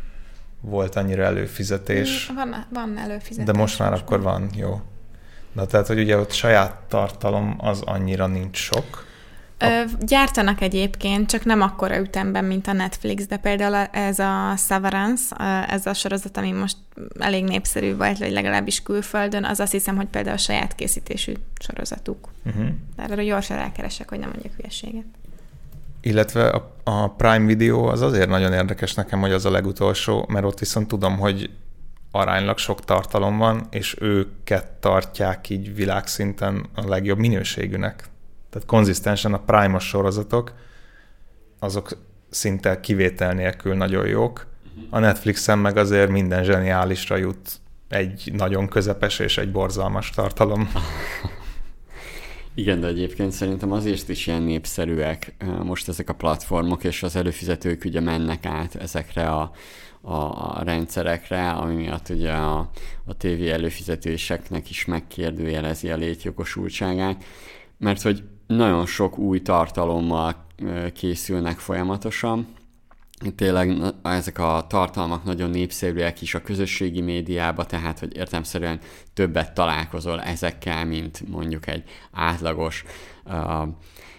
volt annyira előfizetés. Mm, van, van előfizetés. De most már akkor van, jó. Na tehát, hogy ugye ott saját tartalom az annyira nincs sok. Ö, gyártanak egyébként, csak nem akkora ütemben, mint a Netflix, de például ez a Severance, ez a sorozat, ami most elég népszerű volt, vagy legalábbis külföldön, az azt hiszem, hogy például a saját készítésű sorozatuk. Uh-huh. De erre gyorsan rákeresek, hogy nem mondjak hülyeséget. Illetve a, a Prime Video az azért nagyon érdekes nekem, hogy az a legutolsó, mert ott viszont tudom, hogy aránylag sok tartalom van, és őket tartják így világszinten a legjobb minőségűnek. Tehát konzisztensen a Prime-os sorozatok, azok szinte kivétel nélkül nagyon jók. A Netflixen meg azért minden zseniálisra jut egy nagyon közepes és egy borzalmas tartalom. Igen, de egyébként szerintem azért is ilyen népszerűek most ezek a platformok, és az előfizetők ugye mennek át ezekre a, a, a rendszerekre, ami miatt ugye a, a TV előfizetéseknek is megkérdőjelezi a létjogosultságát, mert hogy nagyon sok új tartalommal készülnek folyamatosan, tényleg ezek a tartalmak nagyon népszerűek is a közösségi médiába, tehát hogy értelmszerűen többet találkozol ezekkel, mint mondjuk egy átlagos uh,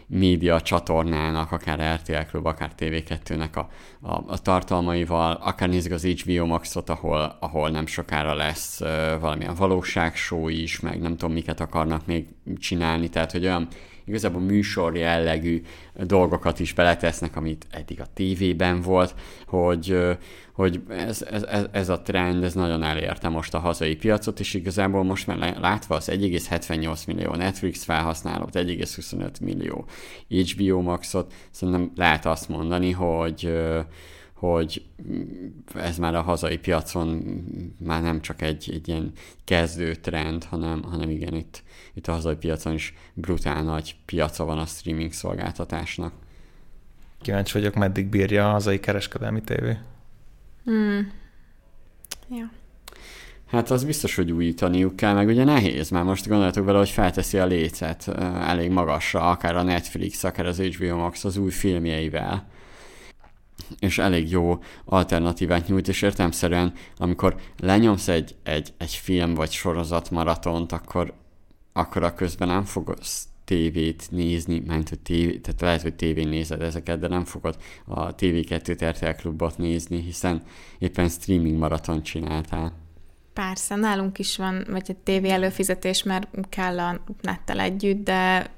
média csatornának, akár RTL Klub, akár TV2-nek a, a, a tartalmaival, akár nézzük az HBO Maxot, ahol, ahol nem sokára lesz uh, valamilyen valóságshow is, meg nem tudom miket akarnak még csinálni, tehát hogy olyan igazából műsor jellegű dolgokat is beletesznek, amit eddig a tévében volt, hogy, hogy ez, ez, ez a trend, ez nagyon elérte most a hazai piacot, és igazából most már látva az 1,78 millió Netflix felhasználót, 1,25 millió HBO Maxot, szerintem lehet azt mondani, hogy hogy ez már a hazai piacon már nem csak egy, egy ilyen kezdő trend, hanem, hanem igen, itt, itt a hazai piacon is brutál nagy piaca van a streaming szolgáltatásnak. Kíváncsi vagyok, meddig bírja a hazai kereskedelmi tévé. Hmm. Ja. Hát az biztos, hogy újítaniuk kell, meg ugye nehéz, mert most gondoljatok vele, hogy felteszi a lécet elég magasra, akár a Netflix, akár az HBO Max az új filmjeivel és elég jó alternatívát nyújt, és értelmszerűen, amikor lenyomsz egy, egy, egy film vagy sorozat maratont, akkor, akkor a közben nem fogsz tévét nézni, mert hogy tévé, tehát lehet, hogy tévén nézed ezeket, de nem fogod a TV2 RTL klubot nézni, hiszen éppen streaming maraton csináltál. Persze, nálunk is van, vagy egy tévé előfizetés, mert kell a nettel együtt, de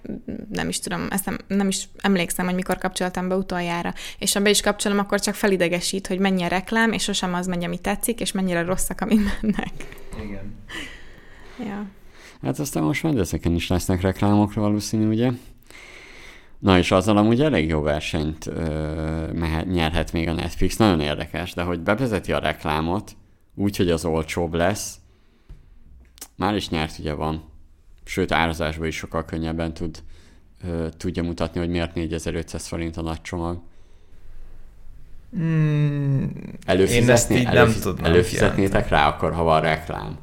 nem is tudom, ezt nem, nem is emlékszem, hogy mikor kapcsoltam be utoljára. És ha be is kapcsolom, akkor csak felidegesít, hogy mennyi a reklám, és sosem az megy, ami tetszik, és mennyire rosszak, ami mennek. Igen. Ja. Hát aztán most majd ezeken is lesznek reklámokra valószínű, ugye? Na és azzal amúgy elég jó versenyt ö, mehet, nyerhet még a Netflix, nagyon érdekes, de hogy bevezeti a reklámot, úgy, hogy az olcsóbb lesz, már is nyert ugye van. Sőt, árazásban is sokkal könnyebben tud, ö, tudja mutatni, hogy miért 4500 forint a nagy csomag. Mm, Előfizetni, én ezt így előfiz, nem tudom előfizetnétek rá akkor, ha van reklám?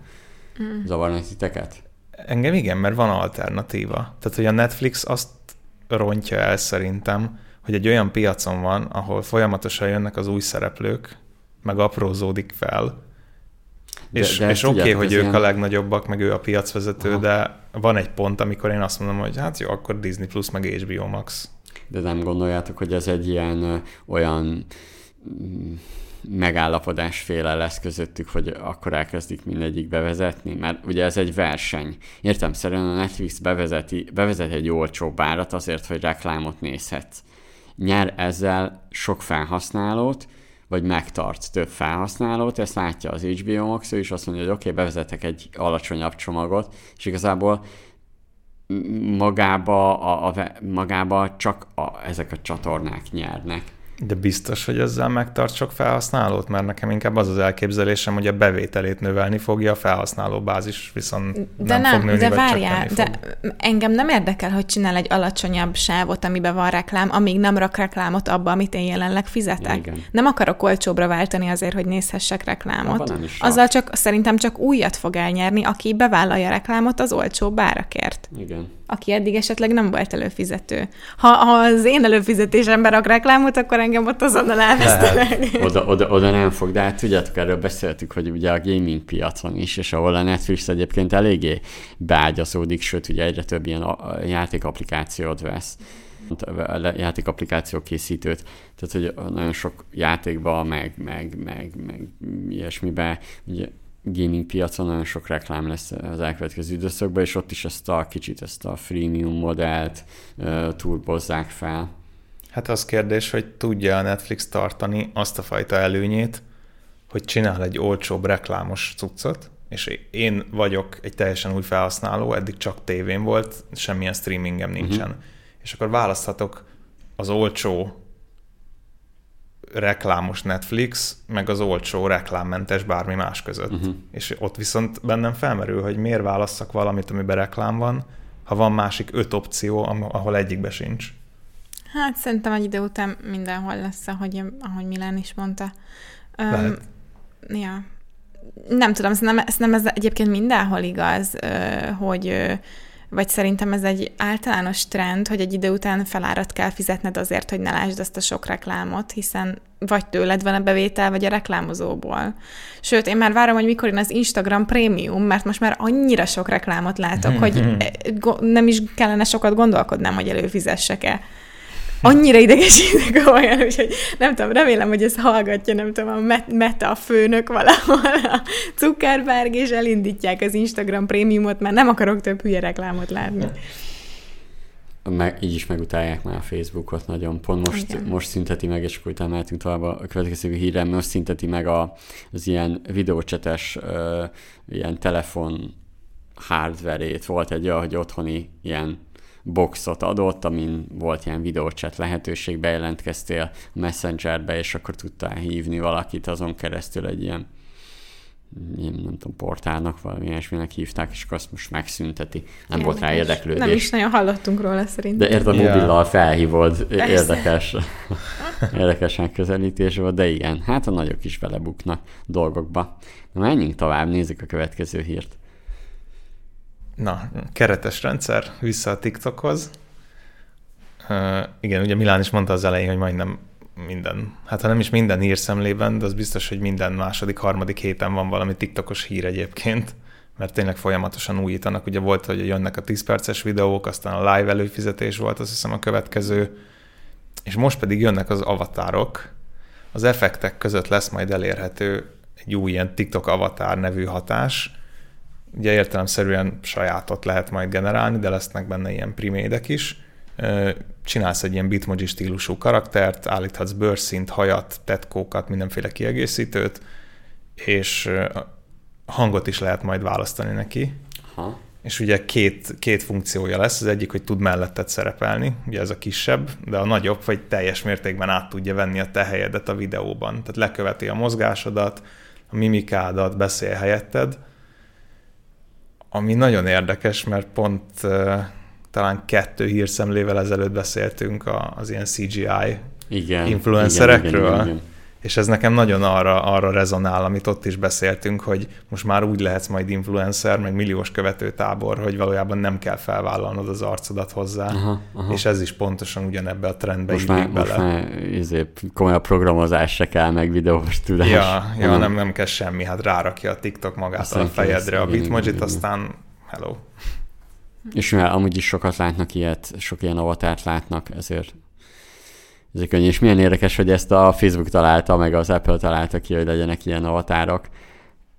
Mm. Zavarnak titeket? Engem igen, mert van alternatíva. Tehát, hogy a Netflix azt rontja el szerintem, hogy egy olyan piacon van, ahol folyamatosan jönnek az új szereplők, meg aprózódik fel, de, és, de és oké, okay, hogy ők ilyen... a legnagyobbak, meg ő a piacvezető, Aha. de van egy pont, amikor én azt mondom, hogy hát jó, akkor Disney Plus, meg HBO Max. De nem gondoljátok, hogy ez egy ilyen olyan mm, megállapodásféle lesz közöttük, hogy akkor elkezdik mindegyik bevezetni, mert ugye ez egy verseny. Értem szerint a Netflix bevezeti, bevezet egy olcsó árat azért, hogy reklámot nézhetsz. Nyer ezzel sok felhasználót, vagy megtart több felhasználót, ezt látja az HBO Max, ő is azt mondja, hogy oké, okay, bevezetek egy alacsonyabb csomagot, és igazából magába, a, a, magába csak a, ezek a csatornák nyernek. De biztos, hogy ezzel megtart sok felhasználót? Mert nekem inkább az az elképzelésem, hogy a bevételét növelni fogja, a felhasználó bázis viszont de nem, nem fog nőni, De várjál, de engem nem érdekel, hogy csinál egy alacsonyabb sávot, amiben van reklám, amíg nem rak reklámot abba, amit én jelenleg fizetek. Igen. Nem akarok olcsóbbra váltani azért, hogy nézhessek reklámot. Azzal csak szerintem csak újat fog elnyerni, aki bevállalja reklámot az olcsóbb árakért. Igen. Aki eddig esetleg nem volt előfizető. Ha, ha az én előfizetésembe rak reklámot, akkor engem ott azonnal elvesztenek. Oda, oda, oda nem fog, de hát tudjátok, erről beszéltük, hogy ugye a gaming piacon is, és ahol a Netflix egyébként eléggé beágyazódik, sőt, ugye egyre több ilyen játékapplikációt vesz játékapplikáció készítőt, tehát hogy nagyon sok játékba, meg, meg, meg, meg ilyesmibe, ugye gaming piacon nagyon sok reklám lesz az elkövetkező időszakban, és ott is ezt a kicsit ezt a freemium modellt uh, turbozzák fel. Hát az kérdés, hogy tudja a Netflix tartani azt a fajta előnyét, hogy csinál egy olcsóbb reklámos cuccot, és én vagyok egy teljesen új felhasználó, eddig csak tévén volt, semmilyen streamingem nincsen. Uh-huh. És akkor választhatok az olcsó reklámos Netflix, meg az olcsó reklámmentes bármi más között. Uh-huh. És ott viszont bennem felmerül, hogy miért válasszak valamit, amiben reklám van, ha van másik öt opció, ahol egyikbe sincs. Hát szerintem egy idő után mindenhol lesz, ahogy, ahogy Milán is mondta. Um, ja. Nem tudom, szerintem, nem ez egyébként mindenhol igaz, hogy vagy szerintem ez egy általános trend, hogy egy idő után felárat kell fizetned azért, hogy ne lásd azt a sok reklámot, hiszen vagy tőled van a bevétel, vagy a reklámozóból. Sőt, én már várom, hogy mikor én az Instagram prémium, mert most már annyira sok reklámot látok, hogy eh, nem is kellene sokat gondolkodnám, hogy előfizessek-e annyira idegesítek olyan, úgyhogy nem tudom, remélem, hogy ez hallgatja, nem tudom, a Meta a főnök valahol, a Zuckerberg, és elindítják az Instagram prémiumot, mert nem akarok több hülye reklámot látni. Meg, így is megutálják már a Facebookot nagyon. Pont most, most szünteti meg, és akkor utána mehetünk tovább a következő hírem, most szünteti meg a, az ilyen videócsetes, uh, ilyen telefon hardverét. Volt egy olyan, hogy otthoni ilyen boxot adott, amin volt ilyen videócset lehetőség, bejelentkeztél a Messengerbe, és akkor tudtál hívni valakit azon keresztül egy ilyen ilyen, nem tudom, portálnak, valami ilyesminek hívták, és akkor azt most megszünteti. Nem érdekes. volt rá érdeklődés. Nem is nagyon hallottunk róla szerintem. De érted, a mobillal felhívod, Persze. érdekes, érdekes megközelítés volt, de igen, hát a nagyok is belebuknak dolgokba. Na menjünk tovább, nézzük a következő hírt. Na, keretes rendszer, vissza a TikTokhoz. Uh, igen, ugye Milán is mondta az elején, hogy majdnem minden, hát ha nem is minden hírszemlében, de az biztos, hogy minden második, harmadik héten van valami TikTokos hír egyébként, mert tényleg folyamatosan újítanak. Ugye volt, hogy jönnek a 10 perces videók, aztán a live előfizetés volt, azt hiszem a következő, és most pedig jönnek az avatárok. Az effektek között lesz majd elérhető egy új ilyen TikTok avatár nevű hatás, Ugye értelemszerűen sajátot lehet majd generálni, de lesznek benne ilyen primédek is. Csinálsz egy ilyen bitmoji stílusú karaktert, állíthatsz bőrszint, hajat, tetkókat, mindenféle kiegészítőt, és hangot is lehet majd választani neki. Aha. És ugye két, két funkciója lesz, az egyik, hogy tud melletted szerepelni, ugye ez a kisebb, de a nagyobb, vagy teljes mértékben át tudja venni a te helyedet a videóban. Tehát leköveti a mozgásodat, a mimikádat, beszél helyetted, ami nagyon érdekes, mert pont uh, talán kettő hírszemlével ezelőtt beszéltünk az ilyen CGI igen, influencerekről. Igen, igen, igen, igen és ez nekem nagyon arra, arra rezonál, amit ott is beszéltünk, hogy most már úgy lehetsz majd influencer, meg milliós követőtábor, hogy valójában nem kell felvállalnod az arcodat hozzá, aha, aha. és ez is pontosan ugyanebbe a trendbe most már, bele. Most már izé, komolyabb programozás se kell, meg videós tudás. Ja, ja nem, nem kell semmi, hát rárakja a TikTok magát aztán a fejedre a bitmojit, aztán hello. És mivel amúgy is sokat látnak ilyet, sok ilyen avatárt látnak, ezért ez könnyű, és milyen érdekes, hogy ezt a Facebook találta, meg az Apple találta ki, hogy legyenek ilyen avatárok,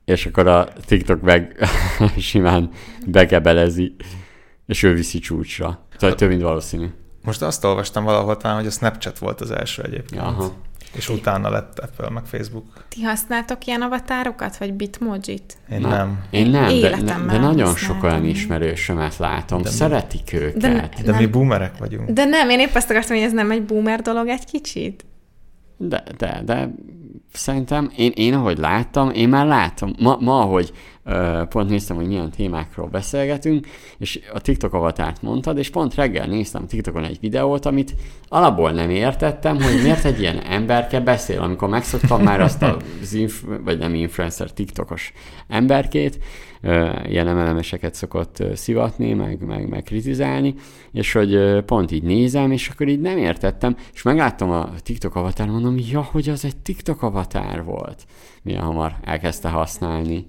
és akkor a TikTok meg simán begebelezi, és ő viszi csúcsra. Tehát több, mint valószínű. Most azt olvastam valahol talán, hogy a Snapchat volt az első egyébként. Aha. És utána lett Apple meg Facebook. Ti használtok ilyen avatárokat, vagy bitmojit? Én Na, nem. Én nem, de, de nagyon sok olyan ismerősömet látom. De Szeretik mi? őket. De, de nem. mi boomerek vagyunk. De nem, én épp azt akartam, hogy ez nem egy boomer dolog egy kicsit. De, de, de szerintem én, én ahogy láttam, én már látom. Ma, ma ahogy uh, pont néztem, hogy milyen témákról beszélgetünk, és a TikTok avatárt mondtad, és pont reggel néztem TikTokon egy videót, amit alapból nem értettem, hogy miért egy ilyen emberke beszél, amikor megszoktam már azt a, inf- vagy nem influencer, TikTokos emberkét, ilyen emelemeseket szokott szivatni, meg, meg, meg kritizálni, és hogy pont így nézem, és akkor így nem értettem, és megláttam a TikTok avatár, mondom, ja, hogy az egy TikTok avatár volt. Milyen hamar elkezdte használni.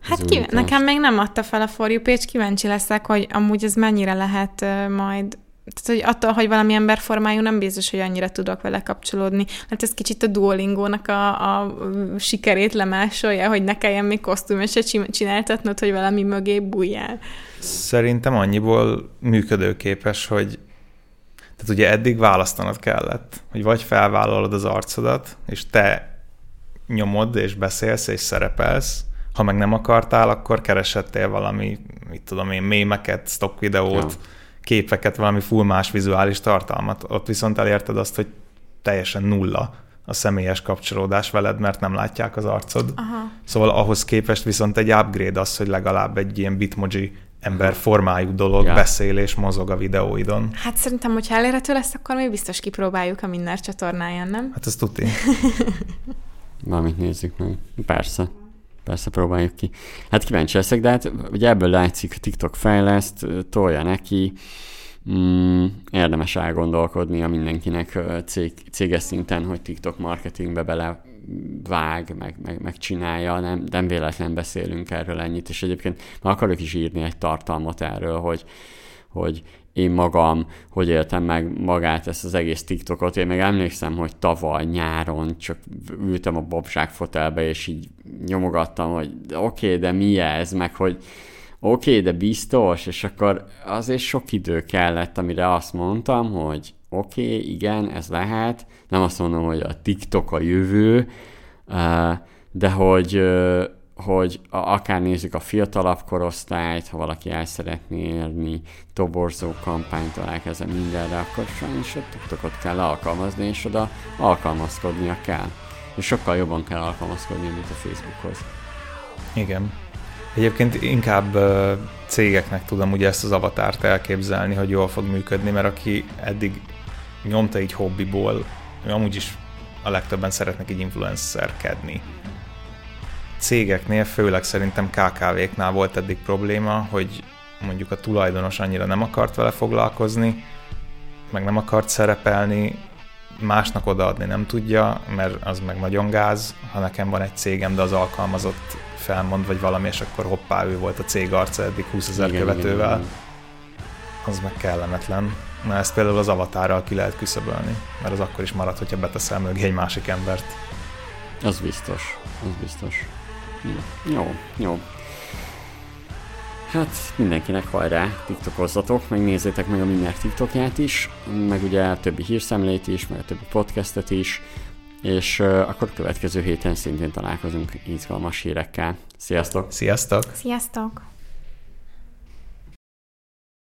Hát ki, nekem még nem adta fel a For You page, kíváncsi leszek, hogy amúgy ez mennyire lehet majd tehát, hogy attól, hogy valami emberformájú, nem biztos, hogy annyira tudok vele kapcsolódni. Hát ez kicsit a Duolingo-nak a, a sikerét lemásolja, hogy ne kelljen még se csináltatnod, hogy valami mögé bújjál. Szerintem annyiból működőképes, hogy tehát ugye eddig választanod kellett, hogy vagy felvállalod az arcodat, és te nyomod, és beszélsz, és szerepelsz, ha meg nem akartál, akkor keresettél valami, mit tudom én, mémeket, stock videót, ja képeket, valami full más vizuális tartalmat. Ott viszont elérted azt, hogy teljesen nulla a személyes kapcsolódás veled, mert nem látják az arcod. Aha. Szóval ahhoz képest viszont egy upgrade az, hogy legalább egy ilyen bitmoji ember formájú dolog ja. beszél és mozog a videóidon. Hát szerintem, hogyha elérhető lesz, akkor még biztos kipróbáljuk a minden csatornáján, nem? Hát ez tuti. Valamit nézzük meg. Persze. Persze próbáljuk ki. Hát kíváncsi leszek, de hát ugye ebből látszik, TikTok fejleszt, tolja neki, mm, érdemes a mindenkinek cég, céges szinten, hogy TikTok marketingbe bele vág, meg, meg, meg csinálja, nem, nem véletlen beszélünk erről ennyit, és egyébként akarok is írni egy tartalmat erről, hogy, hogy én magam, hogy éltem meg magát ezt az egész TikTokot. Én meg emlékszem, hogy tavaly nyáron csak ültem a bobság fotelbe, és így nyomogattam, hogy oké, okay, de mi ez, meg hogy oké, okay, de biztos, és akkor azért sok idő kellett, amire azt mondtam, hogy oké, okay, igen, ez lehet, nem azt mondom, hogy a TikTok a jövő, de hogy hogy akár nézzük a fiatalabb korosztályt, ha valaki el szeretné érni toborzó kampánytól elkezdve mindenre, akkor sajnos a TikTokot kell alkalmazni, és oda alkalmazkodnia kell. És sokkal jobban kell alkalmazkodni, mint a Facebookhoz. Igen. Egyébként inkább uh, cégeknek tudom ugye ezt az avatárt elképzelni, hogy jól fog működni, mert aki eddig nyomta így hobbiból, amúgy is a legtöbben szeretnek így influencerkedni cégeknél, főleg szerintem KKV-knál volt eddig probléma, hogy mondjuk a tulajdonos annyira nem akart vele foglalkozni, meg nem akart szerepelni, másnak odaadni nem tudja, mert az meg nagyon gáz, ha nekem van egy cégem, de az alkalmazott felmond, vagy valami, és akkor hoppá, ő volt a cég arca eddig 20 ezer követővel. Igen, igen. Az meg kellemetlen. Na ezt például az avatárral ki lehet küszöbölni, mert az akkor is marad, hogyha beteszel mögé egy másik embert. Az biztos, az biztos. Jó, jó. Hát mindenkinek hajrá, tiktokozzatok, megnézzétek meg a Minner TikTokját is, meg ugye a többi hírszemlét is, meg a többi podcastet is, és uh, akkor következő héten szintén találkozunk izgalmas hírekkel. Sziasztok! Sziasztok! Sziasztok!